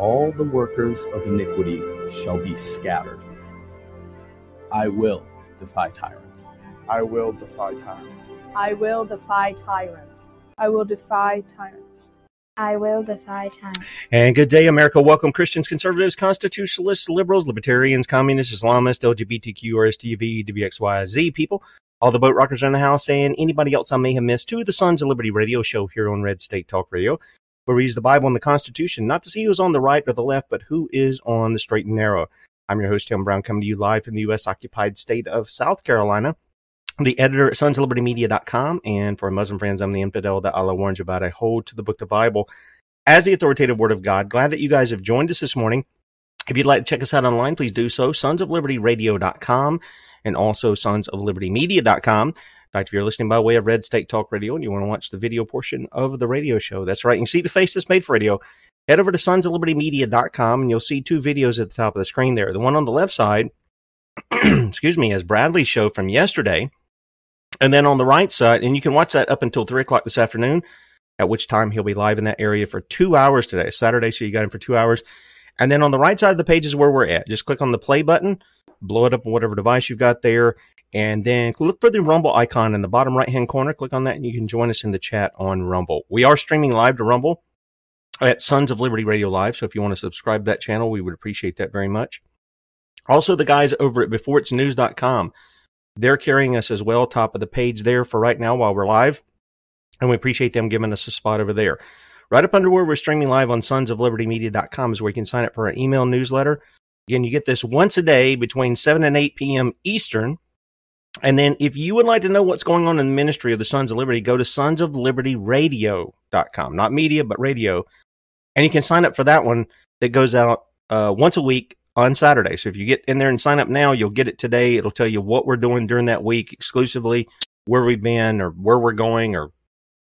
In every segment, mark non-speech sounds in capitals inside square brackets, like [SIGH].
All the workers of iniquity shall be scattered. I will defy tyrants. I will defy tyrants. I will defy tyrants. I will defy tyrants. I will defy time. And good day, America. Welcome, Christians, conservatives, constitutionalists, liberals, libertarians, communists, Islamists, LGBTQ, RSTV, WXYZ people, all the boat rockers in the house, and anybody else I may have missed to the Sons of Liberty radio show here on Red State Talk Radio, where we use the Bible and the Constitution not to see who's on the right or the left, but who is on the straight and narrow. I'm your host, Tim Brown, coming to you live from the U.S. occupied state of South Carolina the editor at sonsoflibertymedia.com. And for Muslim friends, I'm the infidel that Allah warns about. I hold to the book, the Bible, as the authoritative word of God. Glad that you guys have joined us this morning. If you'd like to check us out online, please do so. Sonsoflibertyradio.com and also sonsoflibertymedia.com. In fact, if you're listening by way of Red State Talk Radio and you want to watch the video portion of the radio show, that's right. You see the face that's made for radio. Head over to sonsoflibertymedia.com and you'll see two videos at the top of the screen there. The one on the left side, [CLEARS THROAT] excuse me, is Bradley's show from yesterday. And then on the right side, and you can watch that up until three o'clock this afternoon, at which time he'll be live in that area for two hours today, Saturday. So you got him for two hours. And then on the right side of the page is where we're at. Just click on the play button, blow it up on whatever device you've got there, and then look for the Rumble icon in the bottom right hand corner. Click on that, and you can join us in the chat on Rumble. We are streaming live to Rumble at Sons of Liberty Radio Live. So if you want to subscribe to that channel, we would appreciate that very much. Also, the guys over at beforeitsnews.com, they're carrying us as well, top of the page there for right now while we're live. And we appreciate them giving us a spot over there. Right up under where we're streaming live on sonsoflibertymedia.com is where you can sign up for our email newsletter. Again, you get this once a day between 7 and 8 p.m. Eastern. And then if you would like to know what's going on in the ministry of the Sons of Liberty, go to sonsoflibertyradio.com. Not media, but radio. And you can sign up for that one that goes out uh, once a week on Saturday. So if you get in there and sign up now, you'll get it today. It'll tell you what we're doing during that week exclusively, where we've been or where we're going or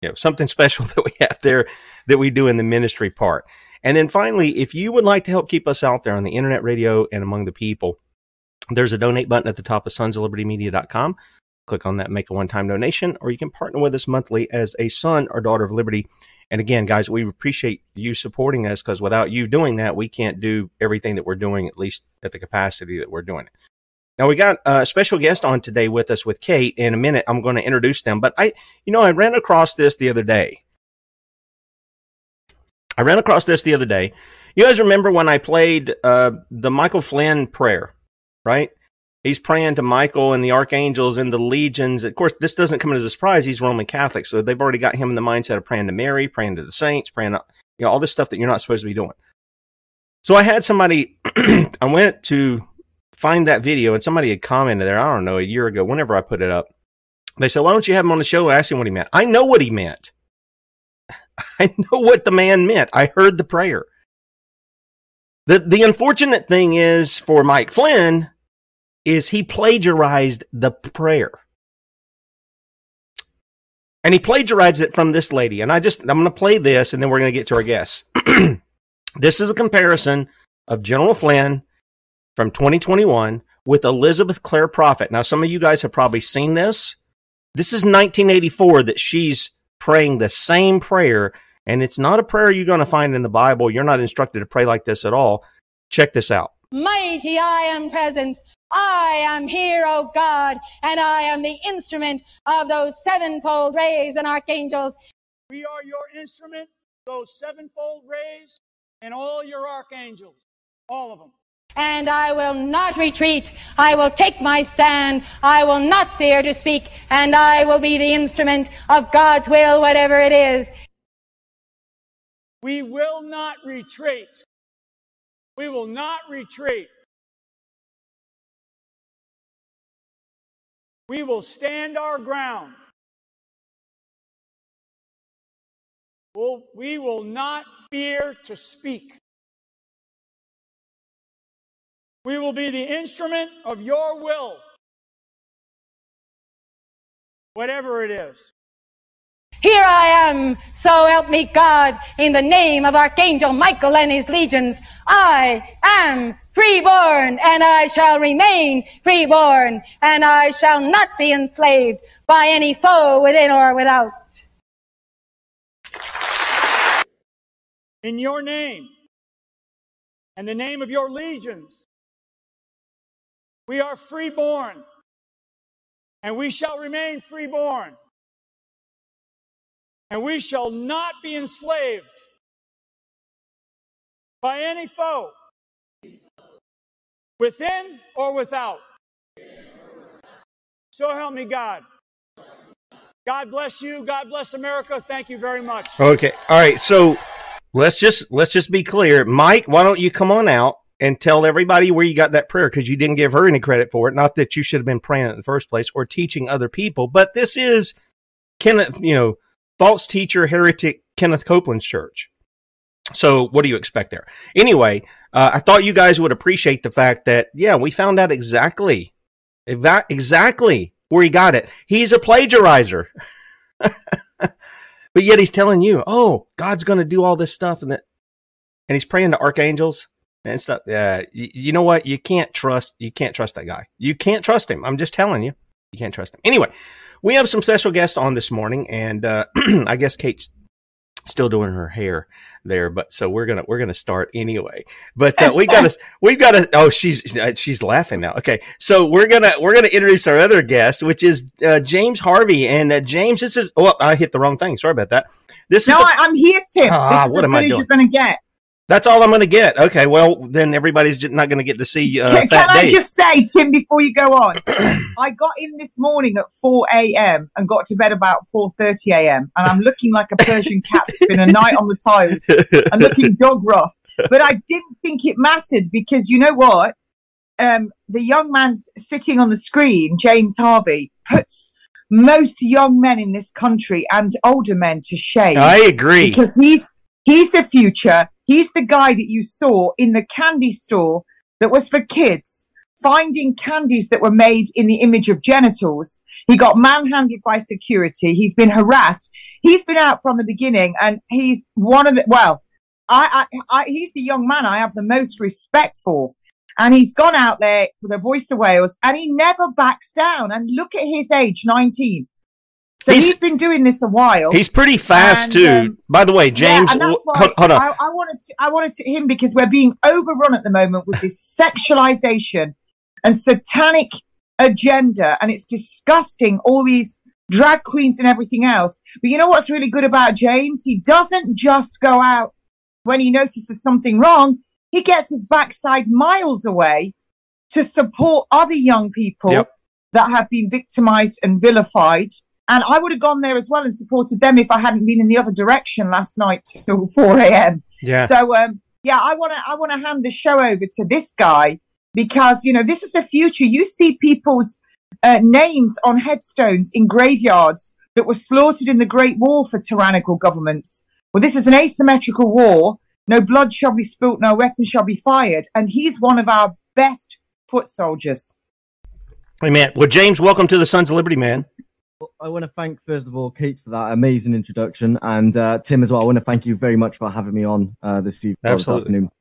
you know, something [LAUGHS] special that we have there that we do in the ministry part. And then finally, if you would like to help keep us out there on the internet radio and among the people, there's a donate button at the top of sonsoflibertymedia.com. Click on that, make a one time donation, or you can partner with us monthly as a son or daughter of liberty. And again, guys, we appreciate you supporting us because without you doing that, we can't do everything that we're doing, at least at the capacity that we're doing it. Now we got a special guest on today with us with Kate. In a minute, I'm going to introduce them. But I, you know, I ran across this the other day. I ran across this the other day. You guys remember when I played uh, the Michael Flynn prayer, right? He's praying to Michael and the archangels and the legions. Of course, this doesn't come as a surprise. He's Roman Catholic, so they've already got him in the mindset of praying to Mary, praying to the saints, praying, to, you know, all this stuff that you're not supposed to be doing. So I had somebody. [CLEARS THROAT] I went to find that video, and somebody had commented there. I don't know a year ago, whenever I put it up. They said, "Why don't you have him on the show?" Ask him what he meant. I know what he meant. [LAUGHS] I know what the man meant. I heard the prayer. The the unfortunate thing is for Mike Flynn is he plagiarized the prayer. And he plagiarized it from this lady. And I just I'm gonna play this and then we're gonna get to our guests. [CLEARS THROAT] this is a comparison of General Flynn from 2021 with Elizabeth Clare Prophet. Now some of you guys have probably seen this. This is 1984 that she's praying the same prayer and it's not a prayer you're going to find in the Bible. You're not instructed to pray like this at all. Check this out. Mighty I AM Presence. I am here, O God, and I am the instrument of those sevenfold rays and archangels. We are your instrument, those sevenfold rays, and all your archangels, all of them. And I will not retreat. I will take my stand. I will not fear to speak, and I will be the instrument of God's will, whatever it is. We will not retreat. We will not retreat. We will stand our ground. We'll, we will not fear to speak. We will be the instrument of your will, whatever it is. Here I am, so help me God, in the name of Archangel Michael and his legions. I am freeborn, and I shall remain freeborn, and I shall not be enslaved by any foe within or without. In your name, and the name of your legions, we are freeborn, and we shall remain freeborn and we shall not be enslaved by any foe, within or without. So help me God. God bless you. God bless America. Thank you very much. Okay. All right. So let's just let's just be clear. Mike, why don't you come on out and tell everybody where you got that prayer because you didn't give her any credit for it. Not that you should have been praying in the first place or teaching other people, but this is Kenneth, you know, false teacher, heretic Kenneth Copeland's church. So what do you expect there? Anyway, uh, I thought you guys would appreciate the fact that, yeah, we found out exactly, exactly where he got it. He's a plagiarizer. [LAUGHS] but yet he's telling you, oh, God's going to do all this stuff and that, and he's praying to archangels and stuff. Uh, you, you know what? You can't trust, you can't trust that guy. You can't trust him. I'm just telling you, you can't trust him. Anyway, we have some special guests on this morning, and uh, [CLEARS THROAT] I guess Kate's still doing her hair there, but so we're gonna we're gonna start anyway. But uh, we gotta [LAUGHS] we gotta. Oh, she's she's laughing now. Okay, so we're gonna we're gonna introduce our other guest, which is uh, James Harvey, and uh, James, this is oh I hit the wrong thing. Sorry about that. This no, the, I, am here, Tim. Ah, what am I doing? You're gonna get. That's all I'm going to get. Okay, well then everybody's just not going to get to see. Uh, can, can I just say, Tim, before you go on, [CLEARS THROAT] I got in this morning at 4 a.m. and got to bed about 4:30 a.m. and I'm looking like a Persian cat that's been a night on the tiles and looking [LAUGHS] dog rough. But I didn't think it mattered because you know what? Um, the young man sitting on the screen, James Harvey, puts most young men in this country and older men to shame. I agree because he's he's the future He's the guy that you saw in the candy store that was for kids, finding candies that were made in the image of genitals. He got manhandled by security. He's been harassed. He's been out from the beginning and he's one of the, well, I, I, I, he's the young man I have the most respect for. And he's gone out there with a voice of Wales and he never backs down. And look at his age, 19. So he's, he's been doing this a while. He's pretty fast and, too. Um, By the way, James, yeah, hold, hold, on. I, I, wanted to, I wanted to him because we're being overrun at the moment with this [LAUGHS] sexualization and satanic agenda. And it's disgusting. All these drag queens and everything else. But you know what's really good about James? He doesn't just go out when he notices something wrong. He gets his backside miles away to support other young people Yep. that have been victimized and vilified. And I would have gone there as well and supported them if I hadn't been in the other direction last night till 4 a.m. Yeah. So, um, yeah, I want to, I want to hand the show over to this guy because, you know, this is the future. You see people's uh, names on headstones in graveyards that were slaughtered in the Great War for tyrannical governments. Well, this is an asymmetrical war. No blood shall be spilt, no weapon shall be fired. And he's one of our best foot soldiers. Amen. Well, James, welcome to the Sons of Liberty, man. I want to thank, first of all, Kate for that amazing introduction, and uh, Tim as well. I want to thank you very much for having me on uh, this, eve- or this Absolutely. afternoon.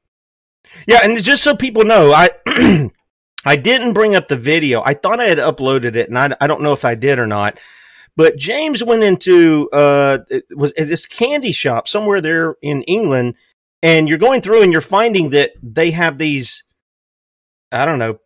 Yeah, and just so people know, I [CLEARS THROAT] I didn't bring up the video. I thought I had uploaded it, and I, I don't know if I did or not. But James went into uh was at this candy shop somewhere there in England, and you're going through and you're finding that they have these I don't know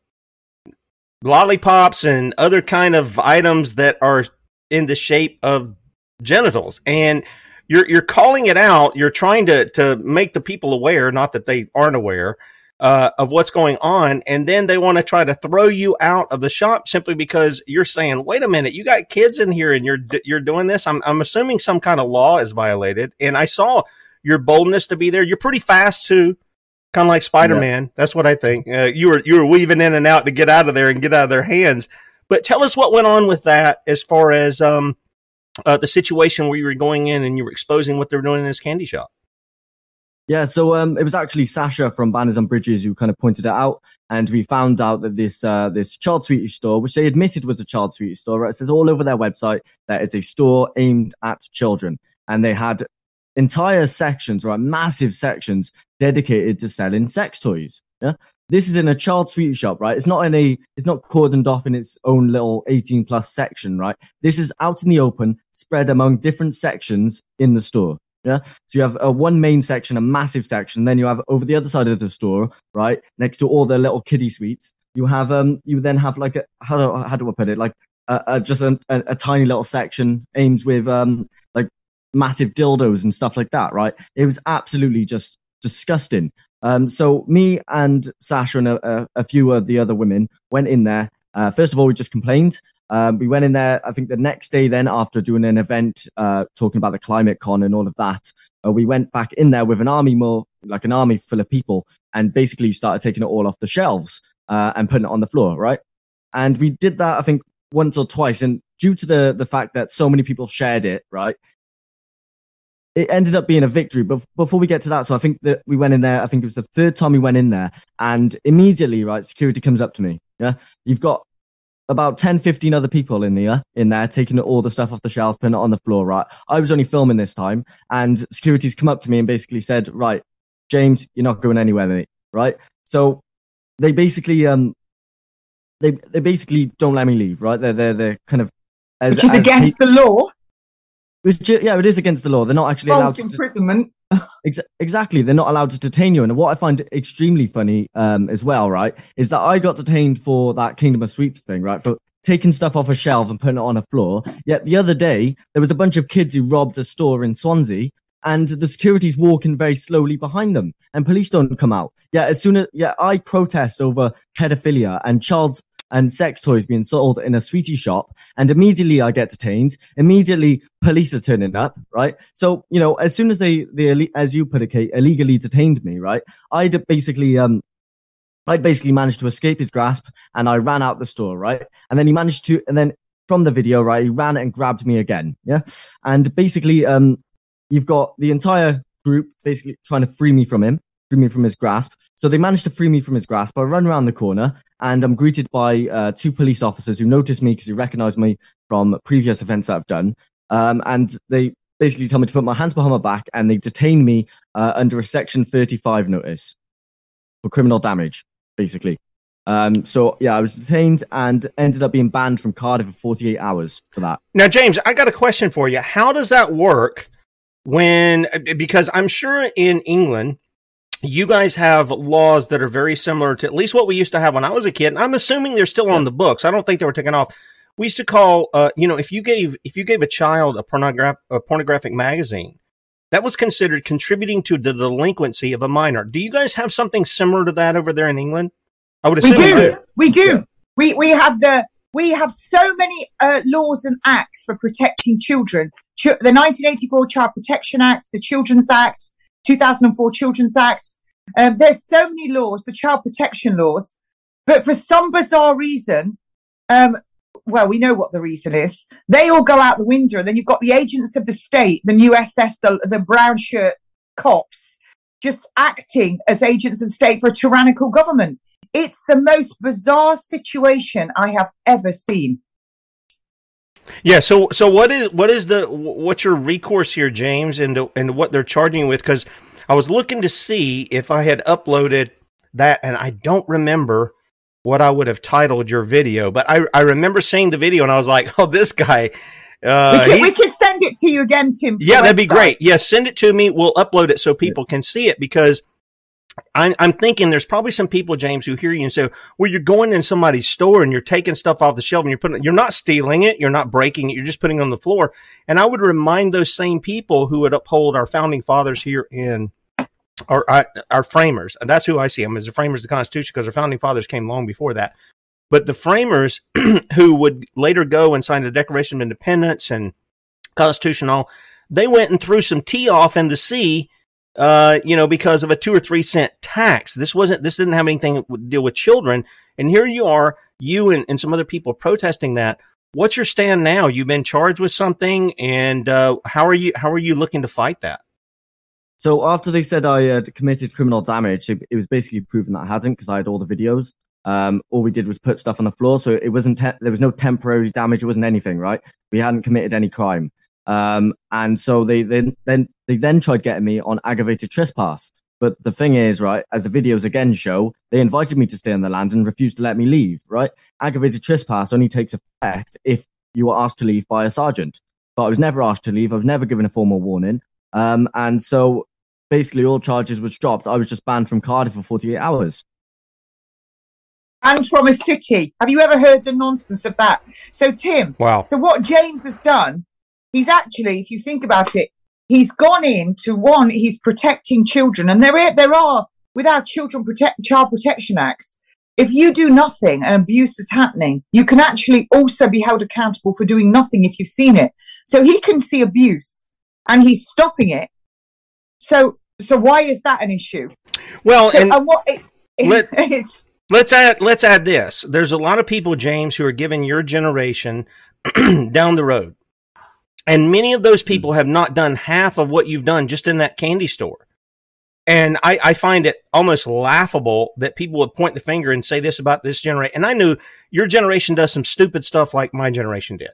lollipops and other kind of items that are in the shape of genitals. And you're you're calling it out. You're trying to to make the people aware not that they aren't aware uh, of what's going on. And then they want to try to throw you out of the shop simply because you're saying wait a minute you got kids in here and you're you're doing this? I'm i'm assuming some kind of law is violated. And i saw your boldness to be there. You're pretty fast too kind of like spider-man. That's what i think. Uh, you were you were weaving in and out to get out of there and get out of their hands but tell us what went on with that as far as um uh, the situation where you were going in and you were exposing what they were doing in this candy shop Yeah, so um, it was actually Sasha from Banners and Bridges who kind of pointed it out, and we found out that this uh, this child sweetie store, which they admitted was a child sweetie store, right? It says all over their website that it's a store aimed at children, and they had entire sections, right, massive sections dedicated to selling sex toys. Yeah, this is in a child sweetie shop, right? It's not in a, it's not cordoned off in its own little 18 plus section, right? This is out in the open, spread among different sections in the store. Yeah. So you have a one main section, a massive section. Then you have over the other side of the store, right, next to all the little kiddie sweets. You have um, you then have like a how do how do I put it? Like uh, uh, just a, a, a tiny little section aimed with um, like massive dildos and stuff like that, right? It was absolutely just disgusting. Um, so me and Sasha and a, a, a few of the other women went in there. Uh, first of all, we just complained. Um, we went in there, I think the next day, then after doing an event uh, talking about the climate con and all of that, uh, we went back in there with an army more, like an army full of people, and basically started taking it all off the shelves uh, and putting it on the floor, right? And we did that, I think, once or twice. And due to the the fact that so many people shared it, right, it ended up being a victory. But before we get to that, so I think that we went in there. I think it was the third time we went in there, and immediately, right, security comes up to me. Yeah, you've got about 10, 15 other people in there, in there, taking all the stuff off the shelves, putting it on the floor. Right, I was only filming this time, and security's come up to me and basically said, "Right, James, you're not going anywhere, mate." Right, so they basically um they they basically don't let me leave. Right, they're they're they're kind of as, Which is against the law. Which, yeah, it is against the law. They're not actually allowed False to. imprisonment. Ex- exactly, they're not allowed to detain you. And what I find extremely funny um, as well, right, is that I got detained for that Kingdom of Sweets thing, right, for taking stuff off a shelf and putting it on a floor. Yet the other day, there was a bunch of kids who robbed a store in Swansea. And the security's walking very slowly behind them, and police don't come out. Yeah, as soon as yeah, I protest over pedophilia and child and sex toys being sold in a sweetie shop, and immediately I get detained. Immediately, police are turning up, right? So you know, as soon as they as you put it, Kate, illegally detained me, right? I'd basically um. I'd basically managed to escape his grasp and I ran out the store, right? And then he managed to, and then from the video, right, he ran and grabbed me again. Yeah. And basically, um, you've got the entire group basically trying to free me from him, free me from his grasp. So they managed to free me from his grasp. I run around the corner and I'm greeted by uh, two police officers who notice me because they recognize me from previous events I've done. Um, and they basically tell me to put my hands behind my back and they detain me uh, under a section 35 notice for criminal damage, basically. Um, so yeah, I was detained and ended up being banned from Cardiff for 48 hours for that. Now, James, I got a question for you. How does that work when, because I'm sure in England, you guys have laws that are very similar to at least what we used to have when I was a kid. And I'm assuming they're still on the books. I don't think they were taken off. We used to call, uh, you know, if you gave if you gave a child a, pornograph- a pornographic magazine, that was considered contributing to the delinquency of a minor. Do you guys have something similar to that over there in England? I would assume you do. We do. We we have the we have so many uh, laws and acts for protecting children. Ch- the 1984 Child Protection Act, the Children's Act, 2004 Children's Act. Um, there's so many laws, the child protection laws, but for some bizarre reason, um, well, we know what the reason is. They all go out the window, and then you've got the agents of the state, the USS, the, the brown shirt cops, just acting as agents of state for a tyrannical government. It's the most bizarre situation I have ever seen. Yeah. So, so what is what is the what's your recourse here, James, and and what they're charging you with? Because I was looking to see if I had uploaded that, and I don't remember what I would have titled your video, but I I remember seeing the video, and I was like, oh, this guy. Uh, we, can, we send it to you again, Tim. yeah, that'd be great. Yeah, send it to me. We'll upload it so people can see it because I'm, I'm thinking there's probably some people, James, who hear you and say, "Well, you're going in somebody's store and you're taking stuff off the shelf and you're putting, you're not stealing it, you're not breaking it, you're just putting it on the floor." And I would remind those same people who would uphold our founding fathers here in our our, uh, our framers, and that's who I see them as the framers of the Constitution because our founding fathers came long before that. But the framers [CLEARS THROAT] who would later go and sign the Declaration of Independence and Constitution, all they went and threw some tea off in the sea, uh, you know, because of a two or three cent tax. This wasn't, this didn't have anything to deal with children. And here you are, you and, and some other people protesting that. What's your stand now? You've been charged with something, and uh, how are you? How are you looking to fight that? So after they said I had committed criminal damage, it, it was basically proven that I hadn't because I had all the videos. Um, all we did was put stuff on the floor, so it wasn't. Te- there was no temporary damage. It wasn't anything, right? We hadn't committed any crime. Um, and so they then then they then tried getting me on aggravated trespass. But the thing is, right, as the videos again show, they invited me to stay on the land and refused to let me leave. Right, aggravated trespass only takes effect if you are asked to leave by a sergeant. But I was never asked to leave. I was never given a formal warning. Um, and so basically all charges was dropped. I was just banned from Cardiff for 48 hours. and from a city. Have you ever heard the nonsense of that? So, Tim. Wow. So, what James has done, he's actually, if you think about it, he's gone into one, he's protecting children, and there are, there are with our children protect child protection acts. If you do nothing and abuse is happening, you can actually also be held accountable for doing nothing if you've seen it. So he can see abuse and he's stopping it. So, so why is that an issue? Well, So, and and what it, let- [LAUGHS] it's Let's add let's add this. There's a lot of people, James, who are giving your generation [CLEARS THROAT] down the road. And many of those people have not done half of what you've done just in that candy store. And I, I find it almost laughable that people would point the finger and say this about this generation. And I knew your generation does some stupid stuff like my generation did.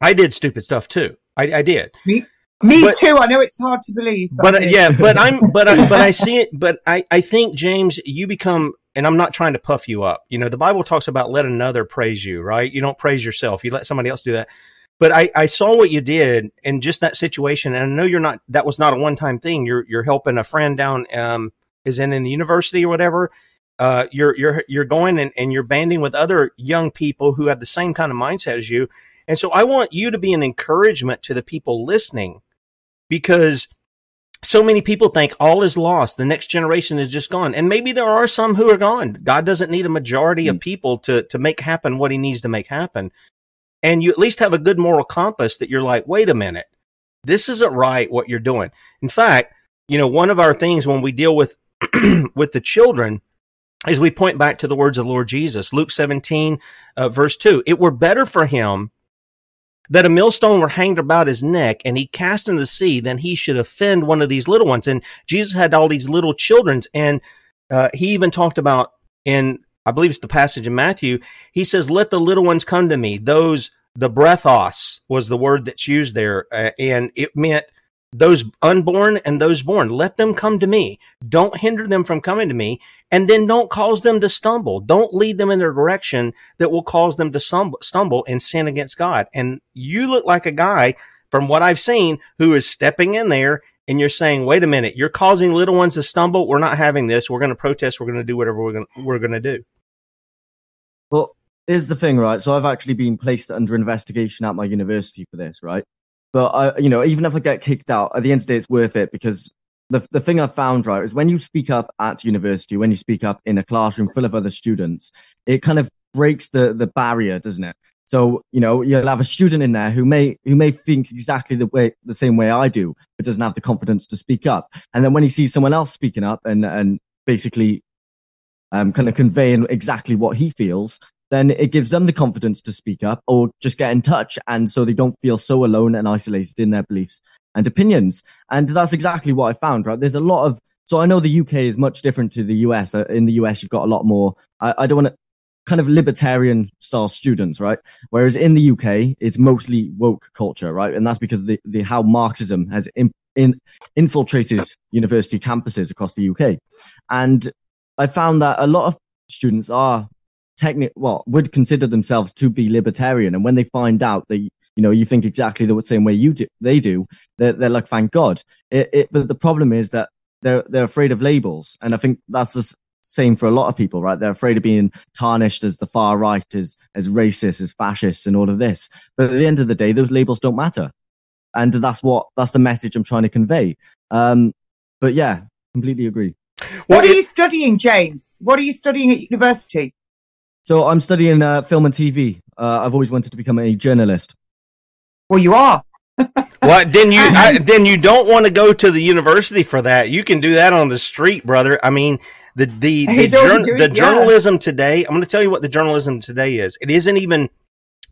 I did stupid stuff too. I, I did. Me, me But- too. I know it's hard to believe, but uh, I yeah, but I'm, but I, but I [LAUGHS] see it. But I, I think James, you become, and I'm not trying to puff you up. You know, the Bible talks about let another praise you, right? You don't praise yourself. You let somebody else do that. But I, I saw what you did in just that situation, and I know you're not. That was not a one time thing. You're, you're helping a friend down, um, is in in the university or whatever. Uh, you're, you're, you're going and, and you're banding with other young people who have the same kind of mindset as you. And so I want you to be an encouragement to the people listening because so many people think all is lost. The next generation is just gone. And maybe there are some who are gone. God doesn't need a majority of people to, to make happen what he needs to make happen. And you at least have a good moral compass that you're like, wait a minute, this isn't right what you're doing. In fact, you know, one of our things when we deal with, [CLEARS THROAT] with the children is we point back to the words of the Lord Jesus, Luke 17, uh, verse 2. It were better for him that a millstone were hanged about his neck and he cast into the sea, than he should offend one of these little ones. And Jesus had all these little children, and uh, he even talked about in I believe it's the passage in Matthew. He says, "Let the little ones come to me." Those the brephos was the word that's used there, uh, and it meant those unborn and those born. Let them come to me. Don't hinder them from coming to me, and then don't cause them to stumble. Don't lead them in a direction that will cause them to stumble, and sin against God. And you look like a guy, from what I've seen, who is stepping in there and you're saying, wait a minute, you're causing little ones to stumble. We're not having this. We're going to protest. We're going to do whatever we're going we're going to do. Well, here's the thing, right? So I've actually been placed under investigation at my university for this, right? But I, you know, even if I get kicked out, at the end of the day, it's worth it because the the thing I've found, right, is when you speak up at university, when you speak up in a classroom full of other students, it kind of breaks the the barrier, doesn't it? So you know you'll have a student in there who may who may think exactly the way the same way I do, but doesn't have the confidence to speak up. And then when he sees someone else speaking up and and basically um, kind of conveying exactly what he feels, then it gives them the confidence to speak up or just get in touch. And so they don't feel so alone and isolated in their beliefs and opinions. And that's exactly what I found, right? There's a lot of, so I know the UK is much different to the US. Uh, in the US, you've got a lot more, I, I don't want to, kind of libertarian style students, right? Whereas in the UK, it's mostly woke culture, right? And that's because the, the how Marxism has in, in, infiltrated university campuses across the UK. And I found that a lot of students are technic well would consider themselves to be libertarian and when they find out that you know you think exactly the same way you do they do they're, they're like thank god. It, it, but the problem is that they're they're afraid of labels and i think that's the same for a lot of people right? They're afraid of being tarnished as the far right as as racist as fascists and all of this. But at the end of the day those labels don't matter. And that's what that's the message i'm trying to convey. Um but yeah completely agree what are you studying james what are you studying at university so I'm studying uh, film and TV. Uh, I've always wanted to become a journalist. Well, you are. [LAUGHS] well, then you I, [LAUGHS] then you don't want to go to the university for that. You can do that on the street, brother. I mean, the the the, jour- the journalism yeah. today. I'm going to tell you what the journalism today is. It isn't even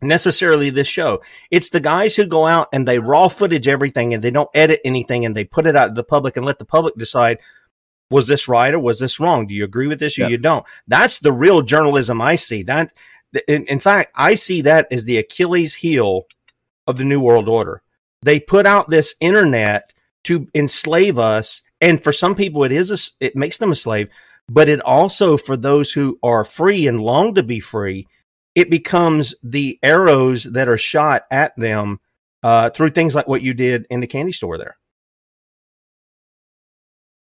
necessarily this show. It's the guys who go out and they raw footage everything and they don't edit anything and they put it out to the public and let the public decide was this right or was this wrong? Do you agree with this or you don't? That's the real journalism I see. That, in, in fact, I see that as the Achilles heel of the New World Order. They put out this internet to enslave us, and for some people, it is a, it makes them a slave. But it also, for those who are free and long to be free, it becomes the arrows that are shot at them uh, through things like what you did in the candy store there.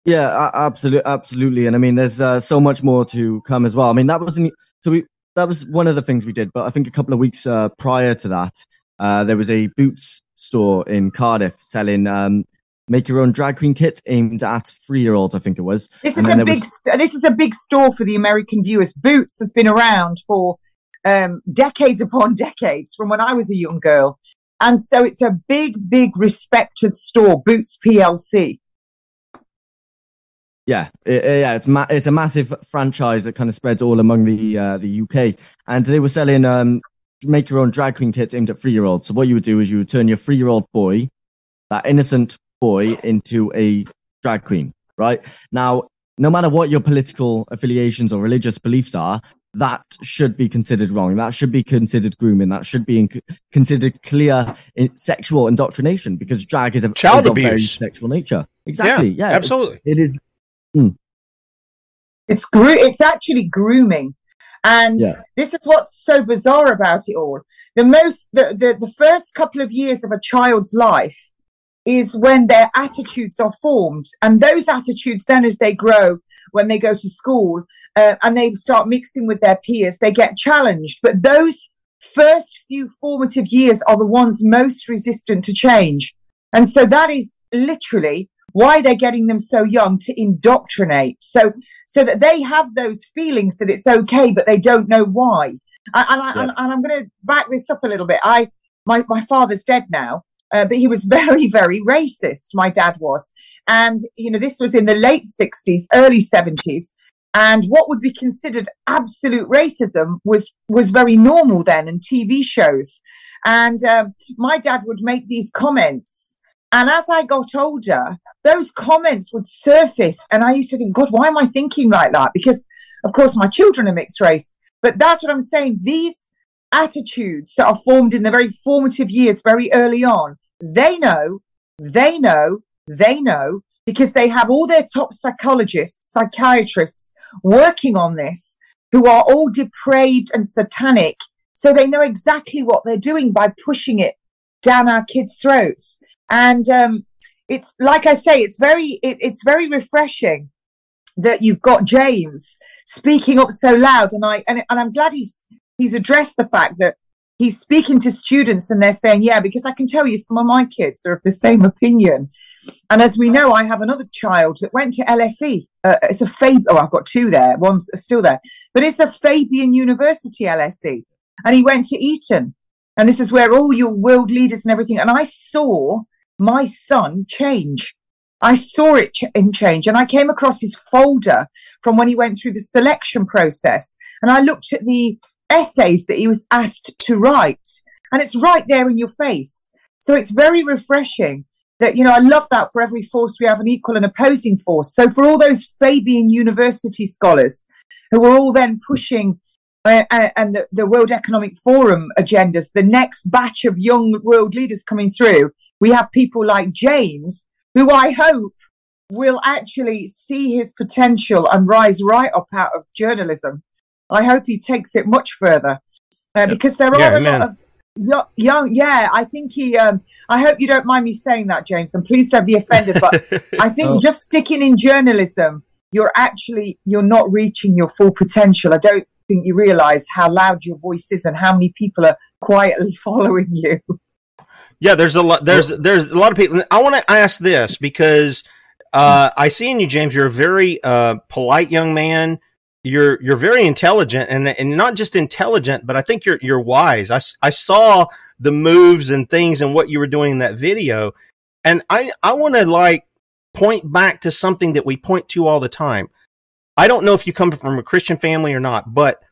Yeah, absolutely, absolutely. And I mean, there's uh, so much more to come as well. I mean, that wasn't so we that was one of the things we did. But I think a couple of weeks uh, prior to that, uh, there was a Boots store in Cardiff selling um, make your own drag queen kits aimed at three year olds. I think it was. This is a big. Was... This is a big store for the American viewers. Boots has been around for um, decades upon [LAUGHS] decades from when I was a young girl, and so it's a big, big respected store. Boots PLC. Yeah, it, yeah, it's ma- it's a massive franchise that kind of spreads all among the uh, the UK, and they were selling um, make your own drag queen kits aimed at three year olds. So what you would do is you would turn your three year old boy, that innocent boy, into a drag queen. Right now, no matter what your political affiliations or religious beliefs are, that should be considered wrong. That should be considered grooming. That should be in- considered clear in- sexual indoctrination because drag is a child is abuse, very sexual nature. Exactly. Yeah, yeah absolutely. It is Hmm. It's gro- it's actually grooming. And yeah. this is what's so bizarre about it all. The most the, the, the first couple of years of a child's life is when their attitudes are formed. And those attitudes then as they grow, when they go to school uh, and they start mixing with their peers, they get challenged. But those first few formative years are the ones most resistant to change. And so that is literally why they're getting them so young to indoctrinate. So so that they have those feelings that it's okay but they don't know why. And, I, yeah. and, and i'm going to back this up a little bit. I my, my father's dead now uh, but he was [LAUGHS] very very racist my dad was. And you know this was in the late 60s early 70s and what would be considered absolute racism was was very normal then in tv shows. And um, my dad would make these comments and as I got older, those comments would surface. And I used to think, God, why am I thinking like that? Because, of course, my children are mixed race. But that's what I'm saying. These attitudes that are formed in the very formative years, very early on, they know, they know, they know, because they have all their top psychologists, psychiatrists working on this, who are all depraved and satanic. So they know exactly what they're doing by pushing it down our kids' throats. And um, it's like I say, it's very it, it's very refreshing that you've got James speaking up so loud, and I and, and I'm glad he's he's addressed the fact that he's speaking to students and they're saying, yeah, because I can tell you some of my kids are of the same opinion. And as we know, I have another child that went to LSE. Uh, it's a Fab. Oh, I've got two there. One's still there, but it's a Fabian University LSE, and he went to Eton, and this is where all your world leaders and everything. And I saw my son change. I saw it in change, and I came across his folder from when he went through the selection process, and I looked at the essays that he was asked to write, and it's right there in your face. So it's very refreshing that you know I love that for every force we have an equal and opposing force. So for all those Fabian University scholars who were all then pushing uh, uh, and the, the World Economic Forum agendas, the next batch of young world leaders coming through, we have people like James, who I hope will actually see his potential and rise right up out of journalism. I hope he takes it much further uh, because there are Yeah, a amen. lot of yo- young. Yeah, I think he. Um, I hope you don't mind me saying that, James, and please don't be offended. But [LAUGHS] I think Oh. just sticking in journalism, you're actually you're not reaching your full potential. I don't think you realise how loud your voice is and how many people are quietly [LAUGHS] following you. Yeah, there's a lot. There's there's a lot of people. I want to ask this because uh, I see in you, James. You're a very uh, polite young man. You're you're very intelligent, and and not just intelligent, but I think you're you're wise. I, I saw the moves and things and what you were doing in that video, and I I want to like point back to something that we point to all the time. I don't know if you come from a Christian family or not, but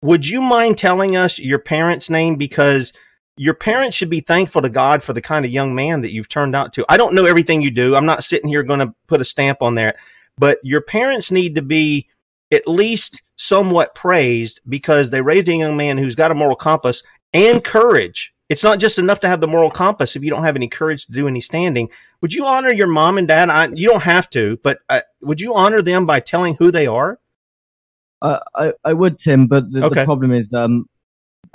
would you mind telling us your parents' name because your parents should be thankful to God for the kind of young man that you've turned out to. I don't know everything you do. I'm not sitting here going to put a stamp on that, but your parents need to be at least somewhat praised because they raised a young man who's got a moral compass and courage. It's not just enough to have the moral compass if you don't have any courage to do any standing. Would you honor your mom and dad? I, you don't have to, but uh, would you honor them by telling who they are? Uh, I, I would, Tim, but the, Okay. the problem is um,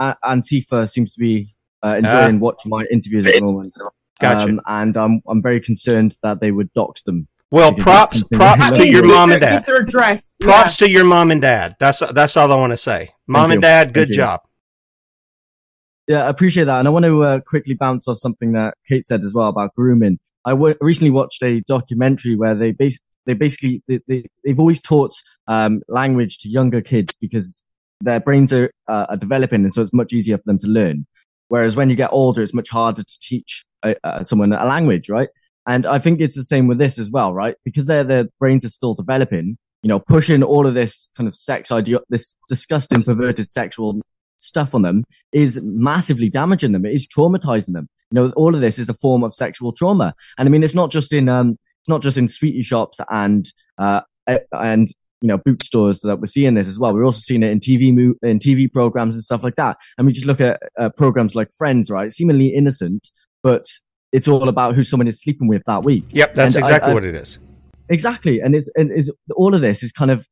Antifa seems to be uh, enjoying Ah. watching my interviews at the moment. Gotcha. Um, and I'm I'm very concerned that they would dox them. Well, Because props props to your mom and dad. their address. Props to your mom and dad. That's that's all I want to say. Mom Thank and you. dad, good Thank you. job. Yeah, I appreciate that. And I want to uh, quickly bounce off something that Kate said as well about grooming. I w- recently watched a documentary where they bas- they basically they, they they've always taught um, language to younger kids because their brains are, uh, are developing, and so it's much easier for them to learn. Whereas when you get older, it's much harder to teach uh, uh, someone a language, right? And I think it's the same with this as well, right? Because their their brains are still developing. You know, pushing all of this kind of sex idea, this disgusting, perverted sexual stuff on them is massively damaging them. It is traumatizing them. You know, all of this is a form of sexual trauma. And I mean, it's not just in, um, it's not just in sweetie shops and, uh, and, you know, boot stores that we're seeing this as well. We're also seeing it in TV, mo- in TV programs and stuff like that. And we just look at uh, programs like Friends, right? Seemingly innocent, but it's all about who someone is sleeping with that week. Yep, that's And I- exactly I- what it is. Exactly, and it's and is all of this is kind of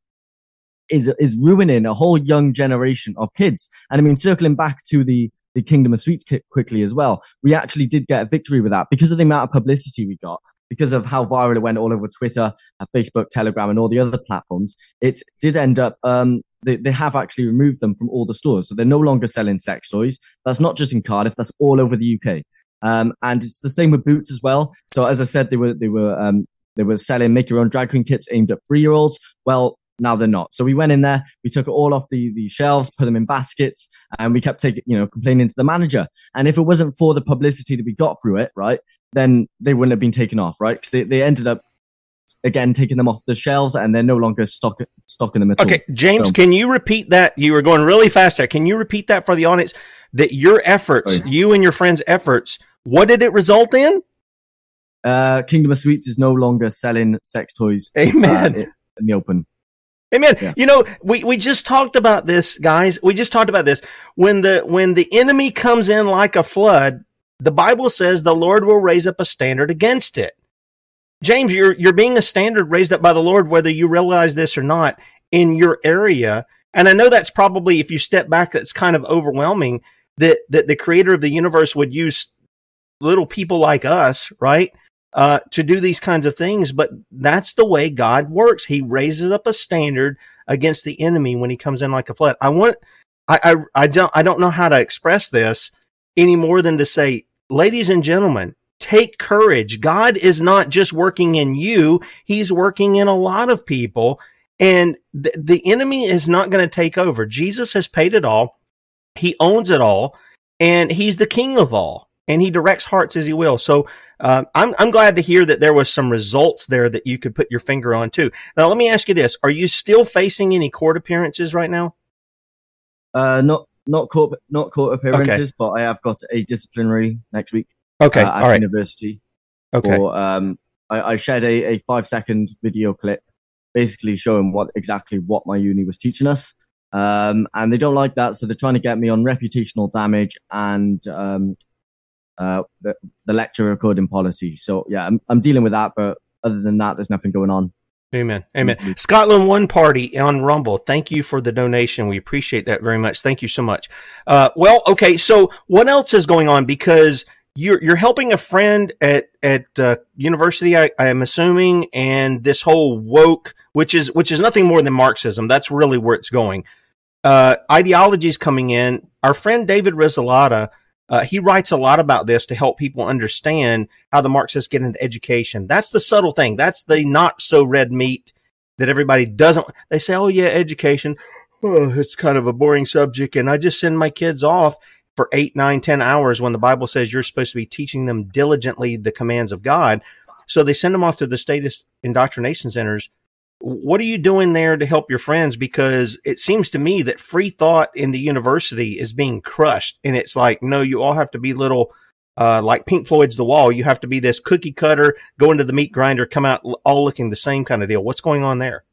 is is ruining a whole young generation of kids. And I mean, circling back to the the Kingdom of Sweets ki- quickly as well, we actually did get a victory with that because of the amount of publicity we got, because of how viral it went all over Twitter, uh, Facebook, Telegram, and all the other platforms. It did end up. Um, they, they have actually removed them from all the stores, so they're no longer selling sex toys. That's not just in Cardiff; that's all over the UK. Um, and it's the same with Boots as well. So as I said, they were they were um, they were selling make your own drag queen kits aimed at three year olds. Well, now they're not. So we went in there, we took it all off the, the shelves, put them in baskets, and we kept taking, you know, complaining to the manager. And if it wasn't for the publicity that we got through it, right, then they wouldn't have been taken off, right? Because they, they ended up again taking them off the shelves and they're no longer stock, stocking them at all. Okay, James, So- can you repeat that? You were going really fast there. Can you repeat that for the audience? That your efforts, Sorry. you and your friends' efforts, what did it result in? Uh, Kingdom of Sweets is no longer selling sex toys. Amen. uh, in the open. Amen. Yeah. You know, we, we just talked about this, guys. We just talked about this. When the when the enemy comes in like a flood, the Bible says the Lord will raise up a standard against it. James, you're you're being a standard raised up by the Lord, whether you realize this or not, in your area. And I know that's probably, if you step back, that's kind of overwhelming that that the creator of the universe would use little people like us, right? Uh, to do these kinds of things, but that's the way God works. He raises up a standard against the enemy when he comes in like a flood. I want, I, I, I don't, I don't know how to express this any more than to say, ladies and gentlemen, take courage. God is not just working in you. He's working in a lot of people and th- the enemy is not going to take over. Jesus has paid it all. He owns it all and he's the king of all and he directs hearts as he will. So uh, I'm I'm glad to hear that there was some results there that you could put your finger on too. Now let me ask you this: Are you still facing any court appearances right now? Uh, not not court not court appearances, okay. but I have got a disciplinary next week. Okay, uh, at all right. university. Okay. For, um, I, I shared a, a five second video clip, basically showing what exactly what my uni was teaching us. Um, and they don't like that, so they're trying to get me on reputational damage and um, uh, the, the lecture recording policy. So yeah, I'm, I'm dealing with that, but other than that, there's nothing going on. Amen. Amen. Scotland One Party on Rumble. Thank you for the donation. We appreciate that very much. Thank you so much. Uh, well, okay. So what else is going on? Because you're you're helping a friend at at uh, university, I, I am assuming, and this whole woke, which is which is nothing more than Marxism. That's really where it's going. Uh, ideologies coming in. Our friend David Risselada uh, he writes a lot about this to help people understand how the Marxists get into education. That's the subtle thing. That's the not so red meat that everybody doesn't. They say, "Oh yeah, education. Oh, it's kind of a boring subject," and I just send my kids off for eight, nine, ten hours when the Bible says you're supposed to be teaching them diligently the commands of God. So they send them off to the statist indoctrination centers what are you doing there to help your friends? Because it seems to me that free thought in the university is being crushed. And it's like, no, you all have to be little, uh, like Pink Floyd's The Wall. You have to be this cookie cutter, go into the meat grinder, come out all looking the same kind of deal. What's going on there?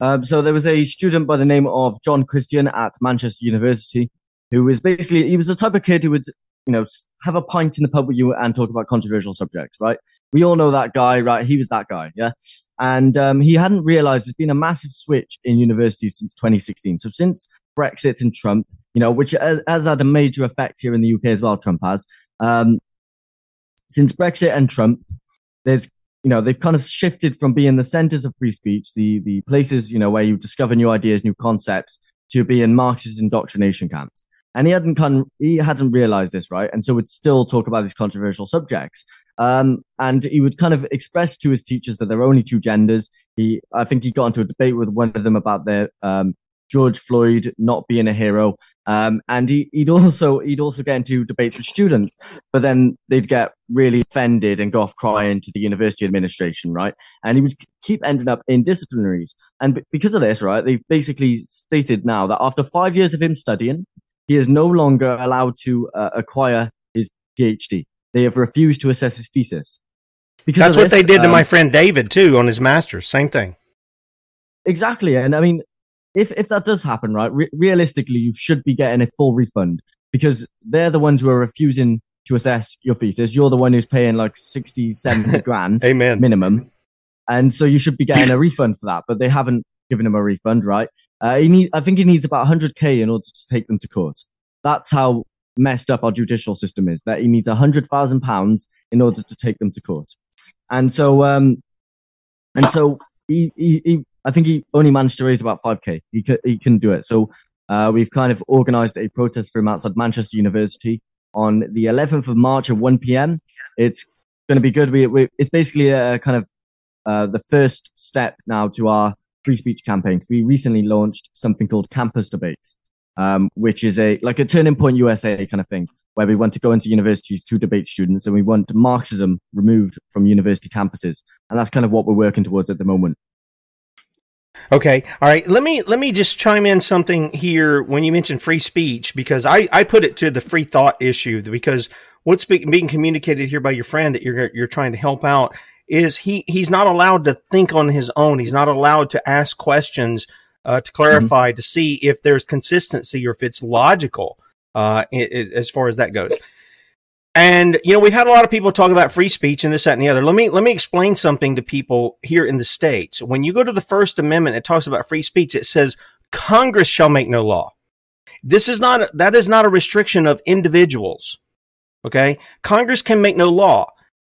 Um, so there was a student by the name of John Christian at Manchester University who was basically, he was the type of kid who would, you know, have a pint in the pub with you and talk about controversial subjects, right? We all know that guy, right? He was that guy, yeah? And um, he hadn't realized there's been a massive switch in universities since 2016. So since Brexit and Trump, you know, which has had a major effect here in the UK as well, Trump has. Um, since Brexit and Trump, there's, you know, they've kind of shifted from being the centers of free speech, the, the places, you know, where you discover new ideas, new concepts, to being Marxist indoctrination camps. And he hadn't come, he hadn't realized this, right? And so would still talk about these controversial subjects. Um, and he would kind of express to his teachers that there are only two genders. He, I think he got into a debate with one of them about their, um, George Floyd not being a hero. Um, and he, would also, he'd also get into debates with students, but then they'd get really offended and go off crying to the university administration, right? And he would keep ending up in disciplinaries. And because of this, right, they've basically stated now that after five years of him studying, he is no longer allowed to uh, acquire his PhD. They have refused to assess his thesis. Because That's what they did um, to my friend David too on his master's. Same thing. Exactly, and I mean, if if that does happen, right? Re- realistically, you should be getting a full refund because they're the ones who are refusing to assess your thesis. You're the one who's paying like 60, 70 [LAUGHS] grand Amen. minimum. And so you should be getting a refund for that, but they haven't given him a refund, right? Uh, he need, I think he needs about 100k in order to take them to court. That's how messed up our judicial system is. That he needs a 100,000 pounds in order to take them to court. And so, um, and so he, he, he, I think he only managed to raise about 5k. He can, he can do it. So, uh, we've kind of organized a protest for him outside Manchester University on the 11th of March at 1 p.m. It's going to be good. We, we, it's basically a kind of uh, the first step now to our free speech campaigns. We recently launched something called Campus Debates, um, which is a like a turning point USA kind of thing, where we want to go into universities to debate students, and we want Marxism removed from university campuses, and that's kind of what we're working towards at the moment. Okay. All right. Let me let me just chime in something here when you mentioned free speech because I I put it to the free thought issue because what's being communicated here by your friend that you're you're trying to help out is he he's not allowed to think on his own. He's not allowed to ask questions uh, to clarify mm-hmm. to see if there's consistency or if it's logical uh, it, it, as far as that goes. And you know, we've had a lot of people talk about free speech and this, that, and the other. Let me let me explain something to people here in the states. When you go to the First Amendment, it talks about free speech. It says Congress shall make no law. This is not that is not a restriction of individuals. Okay, Congress can make no law.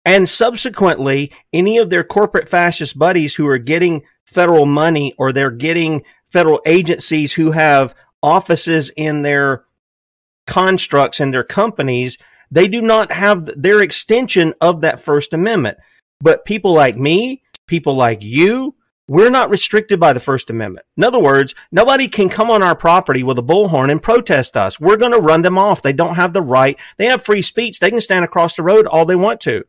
And subsequently, any of their corporate fascist buddies who are getting federal money or they're getting federal agencies who have offices in their constructs and their companies, they do not have their extension of that First Amendment. But people like me, people like you, we're not restricted by the First Amendment. In other words, nobody can come on our property with a bullhorn and protest us. We're going to run them off. They don't have the right. They have free speech. They can stand across the road all they want to.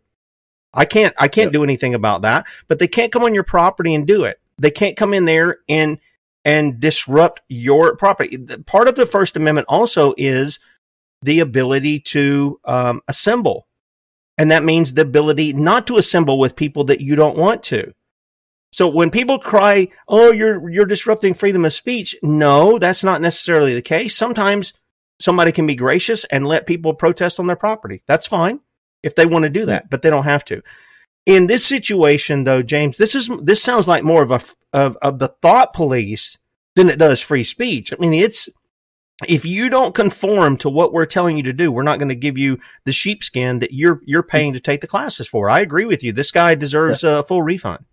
I can't, I can't yep. do anything about that, but they can't come on your property and do it. They can't come in there and, and disrupt your property. Part of the First Amendment also is the ability to um, assemble. And that means the ability not to assemble with people that you don't want to. So when people cry, "Oh, you're you're disrupting freedom of speech," no, that's not necessarily the case. Sometimes somebody can be gracious and let people protest on their property. That's fine if they want to do that, but they don't have to. In this situation, though, James, this is this sounds like more of a of of the thought police than it does free speech. I mean, it's if you don't conform to what we're telling you to do, we're not going to give you the sheepskin that you're you're paying to take the classes for. I agree with you. This guy deserves a full refund.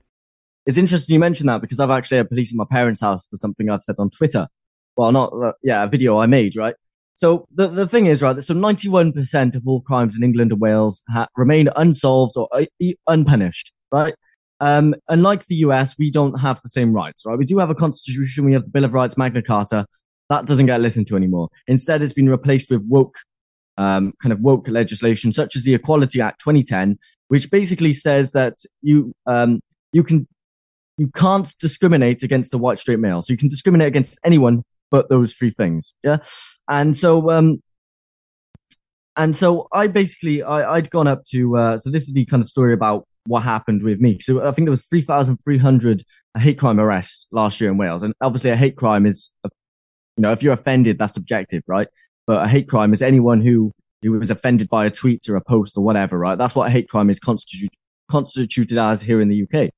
It's interesting you mentioned that because I've actually had police in my parents' house for something I've said on Twitter. Well, not uh, yeah, a video I made, right? So the, the thing is, right, so 91% of all crimes in England and Wales ha- remain unsolved or uh, unpunished, right? Um, unlike the US, we don't have the same rights, right? We do have a constitution, we have the Bill of Rights, Magna Carta, that doesn't get listened to anymore. Instead, it's been replaced with woke, um, kind of woke legislation, such as the Equality Act 2010, which basically says that you, um, you can, you can't discriminate against a white straight male. So you can discriminate against anyone but those three things. Yeah. And so, um, and so I basically, I, I'd gone up to, uh, so this is the kind of story about what happened with me. So I think there was 3,300 hate crime arrests last year in Wales. And obviously a hate crime is you know, if you're offended, that's subjective, right? But a hate crime is anyone who who was offended by a tweet or a post or whatever, right? That's what a hate crime is constituted constituted as here in the UK.